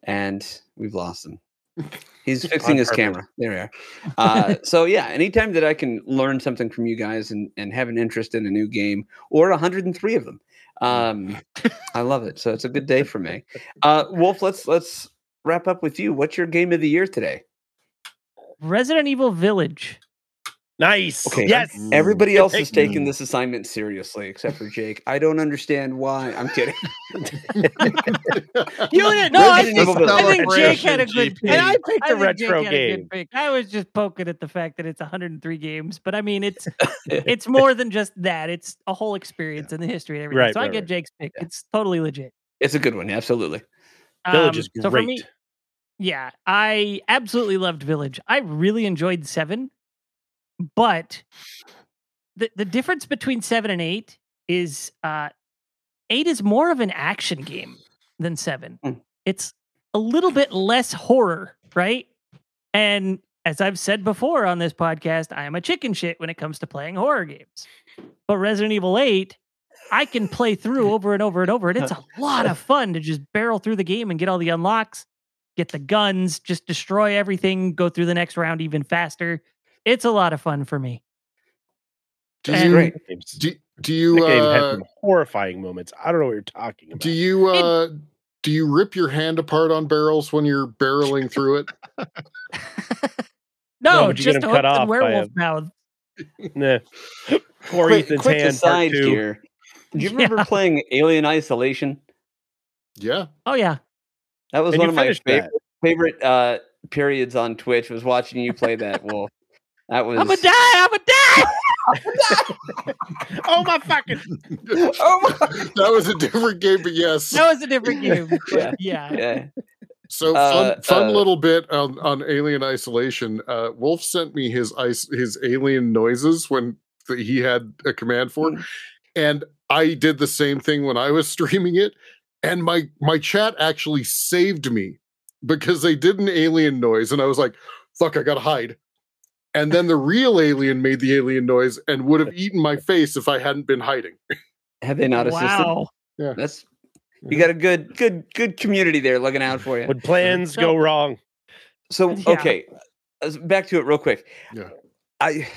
and we've lost him. He's fixing his camera. There we are. Uh, so yeah, anytime that I can learn something from you guys and and have an interest in a new game or 103 of them, um, I love it. So it's a good day for me. Uh, Wolf, let's let's wrap up with you. What's your game of the year today? Resident Evil Village. Nice Okay. yes Everybody else is taking this assignment seriously, except for Jake. I don't understand why. I'm kidding. You didn't. No, I Resident think, I think Jake had a good GP. pick. and i picked I a think Jake retro a game good pick. I was just poking at the fact that it's 103 games, but I mean, it's it's more than just that. It's a whole experience and the history and everything. Right, so I get right. Jake's pick. Yeah. It's totally legit. It's a good one, absolutely. village Um, is So for me, great yeah, I absolutely loved Village. I really enjoyed seven, but the the difference between seven and eight is uh eight is more of an action game than seven. Mm. It's a little bit less horror, right? And as I've said before on this podcast, I am a chicken shit when it comes to playing horror games. But Resident Evil 8, I can play through over and over and over, and it's a lot of fun to just barrel through the game and get all the unlocks, get the guns, just destroy everything, go through the next round even faster. It's a lot of fun for me. do And- you Great. Do, do that you game had uh, some horrifying moments i don't know what you're talking about do you uh do you rip your hand apart on barrels when you're barreling through it? No, but you get just them cut off by werewolf a- mouth. Nah. Poor quick Ethan's quick hand, part aside two. here. Do you remember Yeah. playing Alien Isolation? Yeah. Oh yeah. That was And one of my favorite, favorite uh, periods on Twitch. Was watching you play that. Wolf. That was. I'm a die. I'm a die. Oh my fucking! oh my. that was a different game, but yes. That was a different game. Yeah. yeah. Yeah. So fun, Uh, fun uh, little bit on, on Alien Isolation. Uh, Wolf sent me his ice, his alien noises when th- he had a command for, Mm. and I did the same thing when I was streaming it. And my my chat actually saved me because they did an alien noise, and I was like, "Fuck, I gotta hide." And then the real alien made the alien noise and would have eaten my face if I hadn't been hiding. Have they not assisted? Wow. Yeah. That's you got a good, good, good community there looking out for you. When plans So- go wrong, So Yeah. okay, back to it real quick. Yeah. I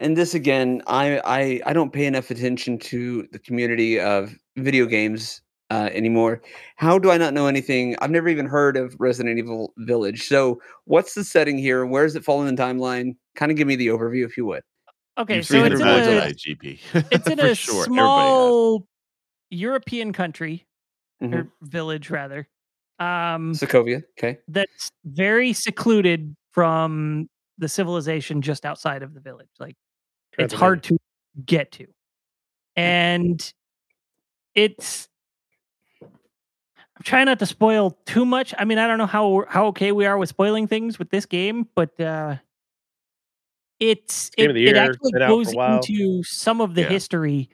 and this again, I I I don't pay enough attention to the community of video games uh, anymore. How do I not know anything? I've never even heard of Resident Evil Village. So what's the setting here? Where does it fall in the timeline? Kind of give me the overview, if you would. Okay, You've so it's in a the IGP. it's in a sure. Small European country Mhm. or village rather. Um Sokovia. Okay. that's very secluded from the civilization just outside of the village. Like it's hard to get to. And it's Trying not to spoil too much. I mean, I don't know how how okay we are with spoiling things with this game, but uh it's Game it, of the it actually been out for a goes into some of the Yeah. history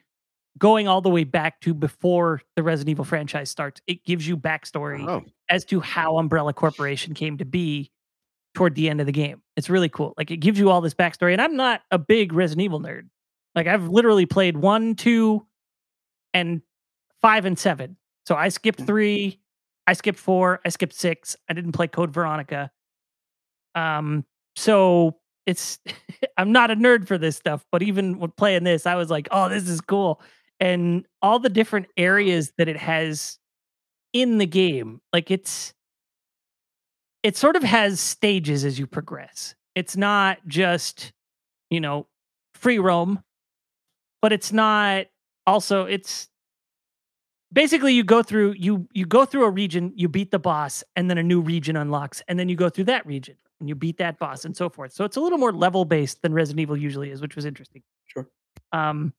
going all the way back to before the Resident Evil franchise starts. It gives you backstory Oh, as to how Umbrella Corporation came to be toward the end of the game. It's really cool. Like it gives you all this backstory. And I'm not a big Resident Evil nerd. Like I've literally played one, two, and five and seven. So I skipped three, I skipped four, I skipped six. I didn't play Code Veronica. Um, so it's I'm not a nerd for this stuff, but even when playing this, I was like, oh, this is cool. And all the different areas that it has in the game, like it's it sort of has stages as you progress. It's not just, you know, free roam, but it's not also it's basically you go through you you go through a region, you beat the boss, and then a new region unlocks, and then you go through that region and you beat that boss and so forth. So it's a little more level based than Resident Evil usually is, which was interesting. Sure. Um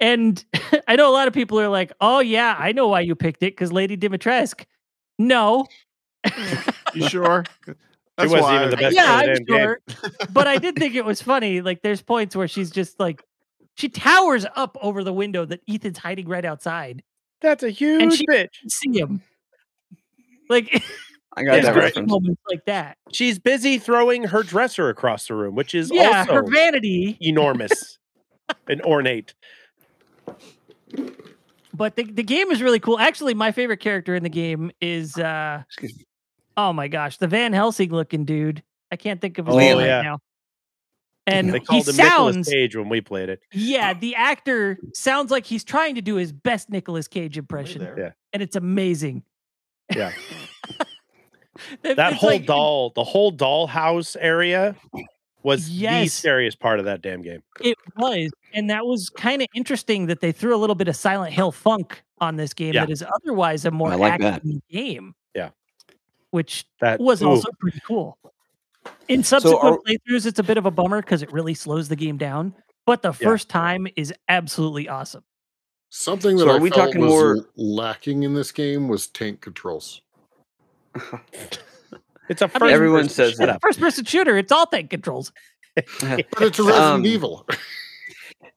and I know a lot of people are like, "Oh yeah, I know why you picked it because Lady Dimitrescu." No, You sure? It wasn't why. even the best yeah, I'm the game. sure. but I did think it was funny. Like, there's points where she's just like, she towers up over the window that Ethan's hiding right outside. That's a huge she- bitch. You see him. Like, I got It's that great. reference. moments like that. She's busy throwing her dresser across the room, which is Yeah, also her vanity. enormous and ornate. But the, the game is really cool. Actually, my favorite character in the game is, uh Excuse me. oh my gosh, the Van Helsing looking dude. I can't think of his Oh, name yeah. right now. And They he called him Nicolas sounds, Cage when we played it. yeah, the actor sounds like he's trying to do his best Nicolas Cage impression. there. Yeah. And it's amazing. Yeah. It- That whole like- doll, the whole dollhouse area was the scariest part of that damn game. It was, and that was kind of interesting that they threw a little bit of Silent Hill funk on this game Yeah. that is otherwise a more I like that. game. Yeah. which That was ooh, also pretty cool. In subsequent are- playthroughs, it's a bit of a bummer because it really slows the game down. But the Yeah. first time is absolutely awesome. Something that So I are we felt talking was more- lacking in this game was tank controls. it's a I mean, first Everyone person- says that. First person shooter, it's all tank controls. But it's a Resident Um, Evil.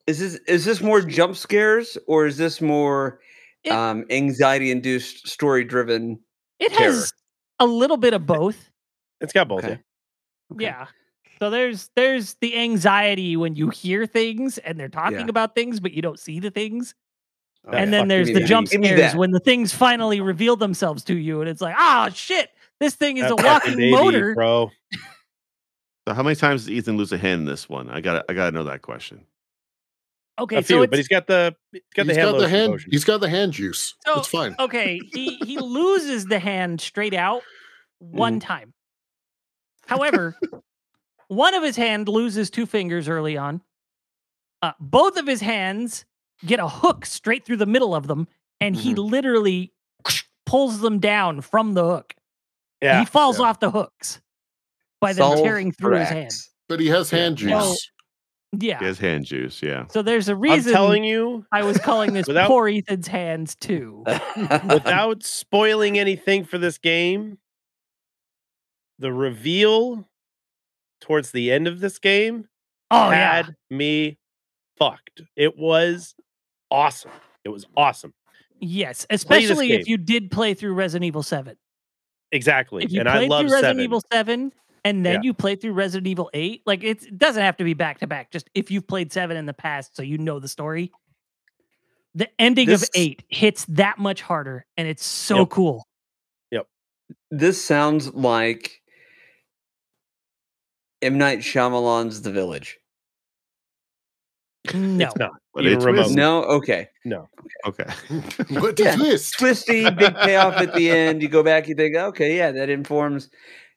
Is this is this more jump scares or is this more It- um, anxiety induced story driven? It Terror. has a little bit of both. It's got both. Okay. Yeah. So there's there's the anxiety when you hear things and they're talking Yeah. about things, but you don't see the things. Okay. and then Fuck, there's the that. jump me scares when the things finally reveal themselves to you, and it's like, ah, shit, this thing is That a walking baby, motor. bro. So how many times does Ethan lose a hand in this one? I got to I got to know that question. Okay, a so few, but he's got the he's got he's the hand got the hand. potion. He's got the hand juice. So- it's fine. okay. He he loses the hand straight out one Mm-hmm. time. However, one of his hand loses two fingers early on. Uh, both of his hands get a hook straight through the middle of them, and he Mm-hmm. literally pulls them down from the hook. Yeah, he falls yeah. off the hooks by them Solve tearing through his hand. But he has hand juice. Well, Yeah. He has hand juice. Yeah. So there's a I'm reason telling you, I was calling this Without- poor Ethan's hands too. without spoiling anything for this game, the reveal towards the end of this game Oh had me fucked. It was awesome. It was awesome. Yes, especially if you did play through Resident Evil 7. Exactly. If you and I love through Resident seven. Evil 7 and then Yeah. you play through Resident Evil 8, like it's, it doesn't have to be back to back. Just if you've played 7 in the past so you know the story. The ending This- of 8 hits that much harder and it's so Yep. cool. Yep. This sounds like M Night Shyamalan's The Village. No. It's not. But it's remotely. Resident- No, okay. No, okay. what Yeah. is this? Twisty, big payoff at the end. You go back, you think, okay, yeah, that informs,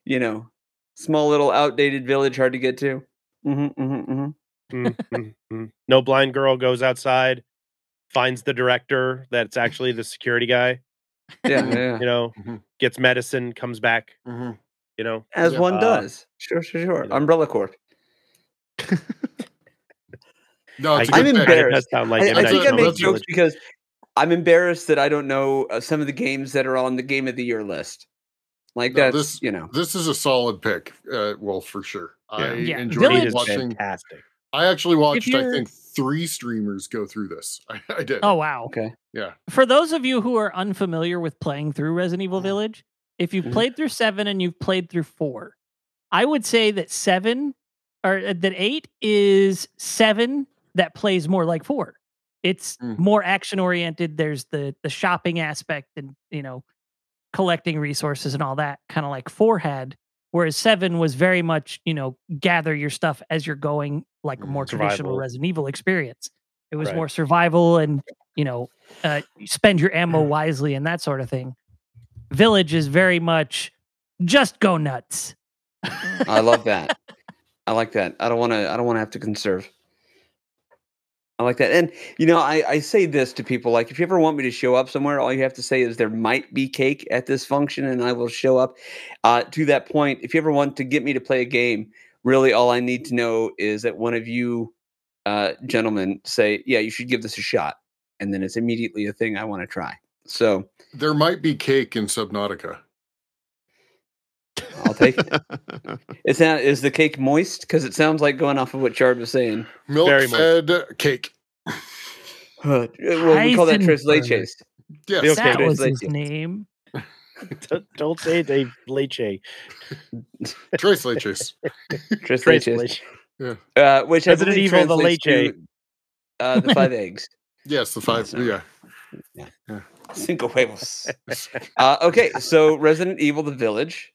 you know, small little outdated village, hard to get to. Mm-hmm, mm-hmm, mm-hmm. Mm, mm, mm. No blind girl goes outside, finds the director that's actually the security guy, Yeah, yeah. you know, gets medicine, comes back, Mhm. You know. As Yeah. one Uh, does. Sure, sure, sure. you know. Umbrella Corp. No, it's a I I'm good get that. It embarrassed. does sound like I, M. I Night think I make Shyamalan's jokes Village. because I'm embarrassed that I don't know uh, some of the games that are on the Game of the Year list. Like No, that's this- you know. This is a solid pick. Uh, well, for sure. I Yeah. enjoyed Village- It is watching. fantastic. I actually watched, I think, three streamers go through this. I, I did. Oh wow. Okay. Yeah. For those of you who are unfamiliar with playing through Resident Evil Village, if you've Mhm. played through 7 and you've played through 4, I would say that 7 or uh, that 8 is 7 that plays more like 4. It's Mm. more action oriented. There's the the shopping aspect and, you know, collecting resources and all that, kind of like 4 had. Whereas 7 was very much, you know, gather your stuff as you're going, like a Mm, more traditional. Resident Evil experience. It was Right. more survival and, you know, uh, spend your ammo wisely and that sort of thing. Village is very much just go nuts. I love that. I like that. I don't want to. I don't want to have to conserve. I like that. And you know, I, I say this to people like if you ever want me to show up somewhere, all you have to say is there might be cake at this function and I will show up. Uh, to that point, if you ever want to get me to play a game, really all I need to know is that one of you uh, gentlemen say, Yeah, you should give this a shot. And then it's immediately a thing I want to try. So There might be cake in Subnautica. I'll take it. Is that is the cake moist? Because it sounds like going off of what Chard was saying. Milk Very fed cake. Uh, well, we call that tres Heisenberg. leches. Yes. Okay, that Tres was his name. don't, don't say they leche. Tres leches. Tres Trace leches. leche. Uh, which I Resident believe Evil, the translates leche. to, Uh, the five eggs. Yes, the five. Awesome. Yeah. Cinco huevos. Uh, okay, so Resident Evil: The Village,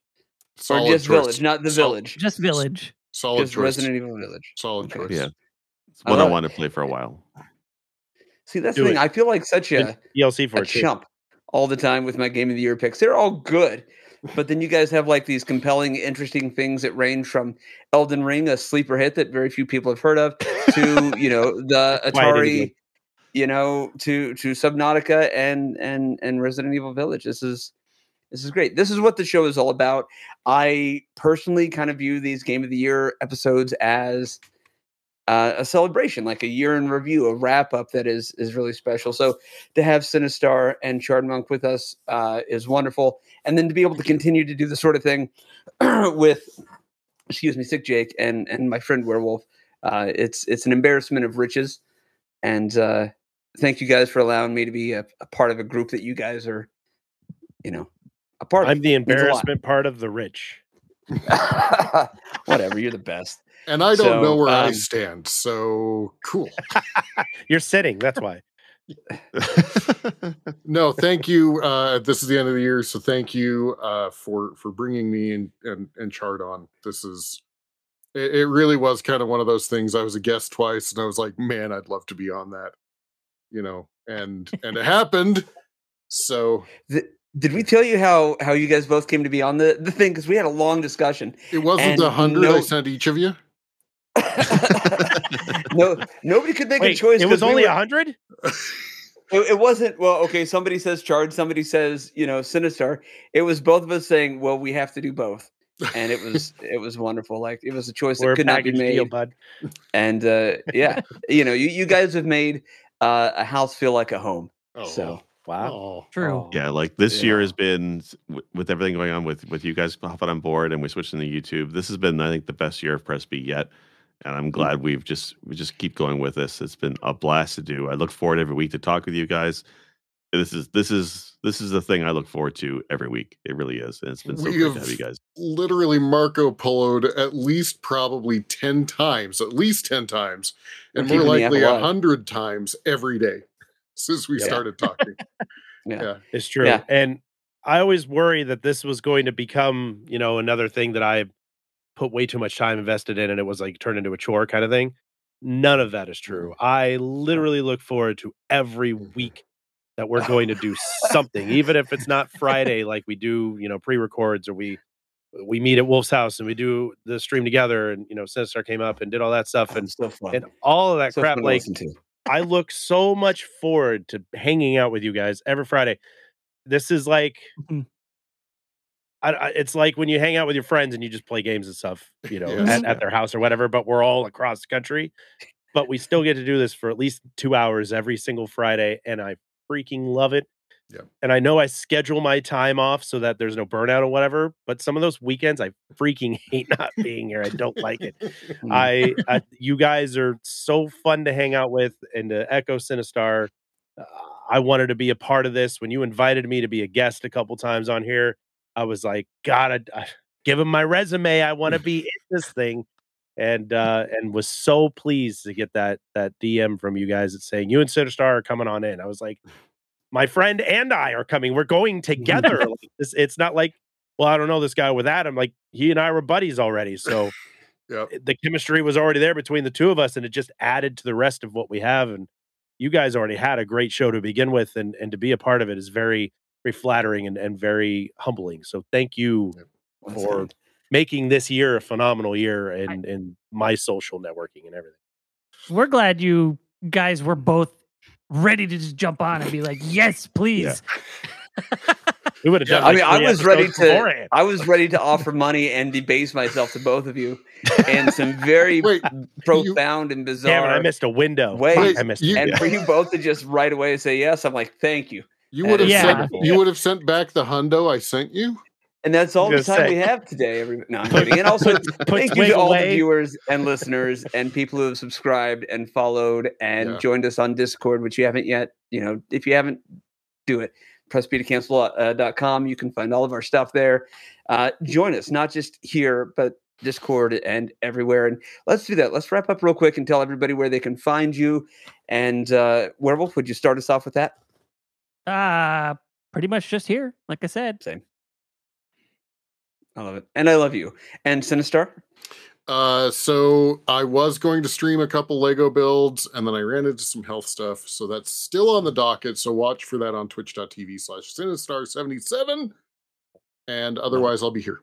Solid or just choice. Village, not the Sol- Village, Just village. Solid just choice. Resident Evil Village. Solid Okay. choice. yeah. It's I one I, love it. want to play for a while. See, that's Do the thing. it. I feel like such a, DLC for a chump all the time with my Game of the Year picks. They're all good, but then you guys have like these compelling, interesting things that range from Elden Ring, a sleeper hit that very few people have heard of, to you know the That's why I didn't Atari, get- you know, to to Subnautica and and and Resident Evil Village. This is this is great. This is what the show is all about. I personally kind of view these Game of the Year episodes as uh, a celebration, like a year in review, a wrap up that is is really special. So to have Sinistar and Chard Monk with us uh, is wonderful, and then to be able to continue to do the sort of thing with, excuse me, Sick Jake and and my friend Werewolf. Uh, it's it's an embarrassment of riches, and uh, thank you guys for allowing me to be a, a part of a group that you guys are, you know, a part I'm the Means a lot. embarrassment part of the rich. Whatever, you're the best. And I don't So, know where I um, stand. So cool. You're sitting. That's why. No, thank you. Uh, this is the end of the year, so thank you uh, for for bringing me and and and Chard on. This is it, it. Really was kind of one of those things. I was a guest twice, and I was like, man, I'd love to be on that. You know, and and it happened. So Th- did we tell you how how you guys both came to be on the the thing? Because we had a long discussion. it wasn't And the hundred I sent each of you. no, nobody could make a choice. it was 'cause we only were- a hundred. It, it wasn't well. Okay, somebody says Chard. Somebody says you know Sinistar. It was both of us saying, well, we have to do both, and it was it was wonderful. Like it was a choice that We're a could not be made. deal, bud. And uh, yeah, you know, you you guys have made uh, a house feel like a home. Oh, So Wow. oh, True. oh. yeah, like this year has been with everything going on with with you guys hopping on board and we switched into YouTube. This has been, I think, the best year of Press B yet. And I'm glad we've just we just keep going with this. It's been a blast to do. I look forward every week to talk with you guys. This is this is this is the thing I look forward to every week. It really is, and it's been so We great to have- have you guys. literally Marco Poloed at least probably 10 times, at least 10 times, and We're more likely a hundred times every day since we Yeah. started talking. Yeah. yeah. It's true. Yeah. And I always worry that this was going to become, you know, another thing that I put way too much time invested in and it was like turned into a chore kind of thing. None of that is true. I literally look forward to every week that we're going to do something, even if it's not Friday, like we do, you know, pre-records or we we meet at Wolf's house and we do the stream together and you know, Sinistar came up and did all that stuff and so fun. and all of that so crap. Like to. I look so much forward to hanging out with you guys every Friday. This is like, Mhm. I, I, it's like when you hang out with your friends and you just play games and stuff, you know, Yes. at, at their house or whatever. But we're all across the country, but we still get to do this for at least two hours every single Friday, and I freaking love it. Yep. And I know I schedule my time off so that there's no burnout or whatever. But some of those weekends, I freaking hate not being here. I don't like it. Mm. I, I you guys are so fun to hang out with and to echo Sinistar. Uh, I wanted to be a part of this when you invited me to be a guest a couple times on here. I was like, God, I, I, give him my resume. I want to be in this thing, and uh, and was so pleased to get that that DM from you guys that's saying you and Sinistar are coming on in. I was like, my friend and I are coming. We're going together. Like, this, it's not like, well, I don't know this guy with Adam. Like he and I were buddies already, so Yep. the chemistry was already there between the two of us and it just added to the rest of what we have and you guys already had a great show to begin with and and to be a part of it is very very flattering and, and very humbling so thank you Yep. for making this year a phenomenal year in in my social networking and everything. We're glad you guys were both ready to just jump on and be like, yes, please. We would have Yeah, done. I I mean, I was ready to. beforehand. I was ready to offer money and debase myself to both of you, and some very Wait, profound and bizarre. Damn it! I missed a window. Wait, Fuck, I missed. you- and window. for you both to just right away say yes, I'm like, thank you. You would have Yeah. sent you would have sent back the hundo I sent you. And that's all the time say- we have today. Every no, I'm kidding. And also, thank you to all the viewers and listeners and people who have subscribed and followed and Yeah. joined us on Discord, which you haven't yet. You know, if you haven't, do it. PressBToCancel.com. You can find all of our stuff there. Uh, join us, not just here, but Discord and everywhere. And let's do that. Let's wrap up real quick and tell everybody where they can find you. And uh, Werewolf, would you start us off with that? Uh, pretty much just here, like I said. Same. I love it. And I love you. And Sinistar? Uh, so I was going to stream a couple Lego builds, and then I ran into some health stuff. So that's still on the docket. So watch for that on twitch.tv slash Sinistar77. And otherwise, I'll be here.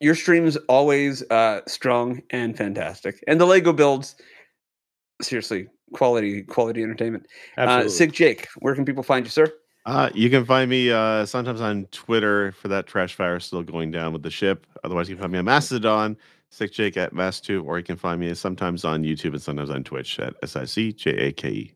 your streams always uh strong and fantastic and the lego builds seriously quality quality entertainment uh Absolutely. SicJake where can people find you sir Uh, you can find me uh, sometimes on Twitter for that trash fire still going down with the ship. Otherwise, you can find me on Mastodon, SicJake at Mast2, or you can find me sometimes on YouTube and sometimes on Twitch at S I C J A K E.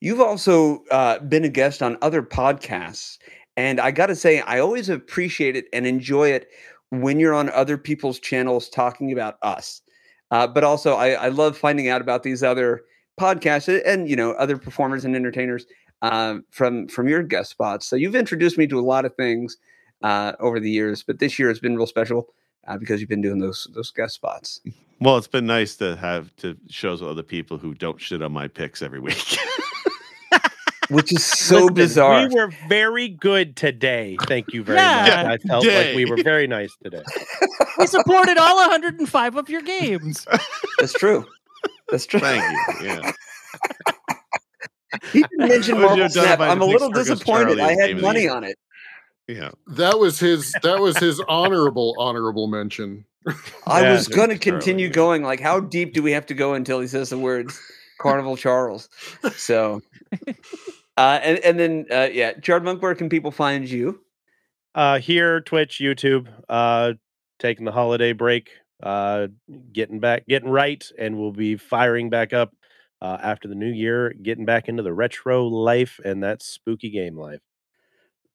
you've also uh been a guest on other podcasts and i gotta say i always appreciate it and enjoy it when you're on other people's channels talking about us uh, but also I, I love finding out about these other podcasts and you know other performers and entertainers um, from from your guest spots. So you've introduced me to a lot of things uh, over the years, but this year has been real special uh, because you've been doing those those guest spots. Well, it's been nice to have to shows with other people who don't shit on my picks every week. Which is so Listen, bizarre. We were very good today. Thank you very Yeah. much. I felt like we were very nice today. We supported all 105 of your games. That's true. That's true. Thank you. Yeah. He didn't mention Would you Marvel Snap. I had I'm a little disappointed. Charlie I had money on it. Yeah. That was his that was his honorable honorable mention. I Yeah, was going to continue yeah. going. Like, how deep do we have to go until he says the words Carnival Charles? So, uh, and and then uh, yeah, Chard Monk, where can people find you? Uh, here, Twitch, YouTube, uh, taking the holiday break, uh, getting back, getting right, and we'll be firing back up uh, after the new year, getting back into the retro life and that spooky game life.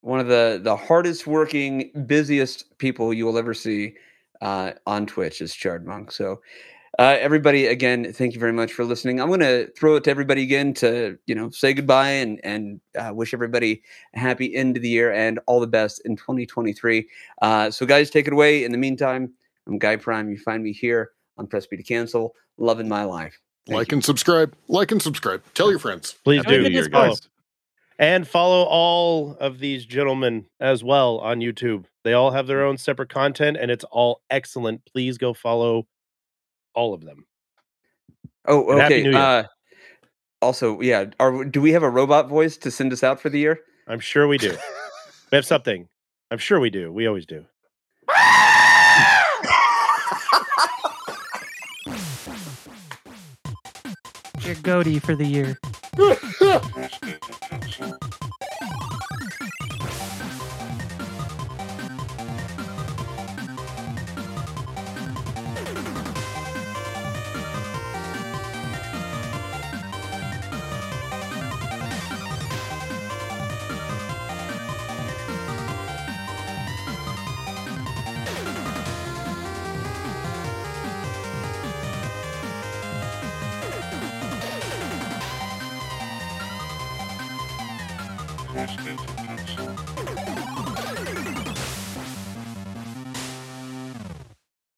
One of the the hardest working, busiest people you will ever see uh, on Twitch is Chard Monk. So, uh, everybody, again, thank you very much for listening. I'm going to throw it to everybody again to you know say goodbye and and uh, wish everybody a happy end of the year and all the best in 2023. Uh, so, guys, take it away. In the meantime, I'm Guy Prime. You find me here on Press B to Cancel. Loving my life. Thank like you. and subscribe. Like and subscribe. Tell your friends. Please Happy do. New Goodness Year, follow. guys. And follow all of these gentlemen as well on YouTube. They all have their own separate content and it's all excellent. Please go follow all of them. Oh, Happy okay. New Year. Uh, also, yeah. Are do we have a robot voice to send us out for the year? I'm sure we do. we have something. I'm sure we do. We always do. Your goatee for the year.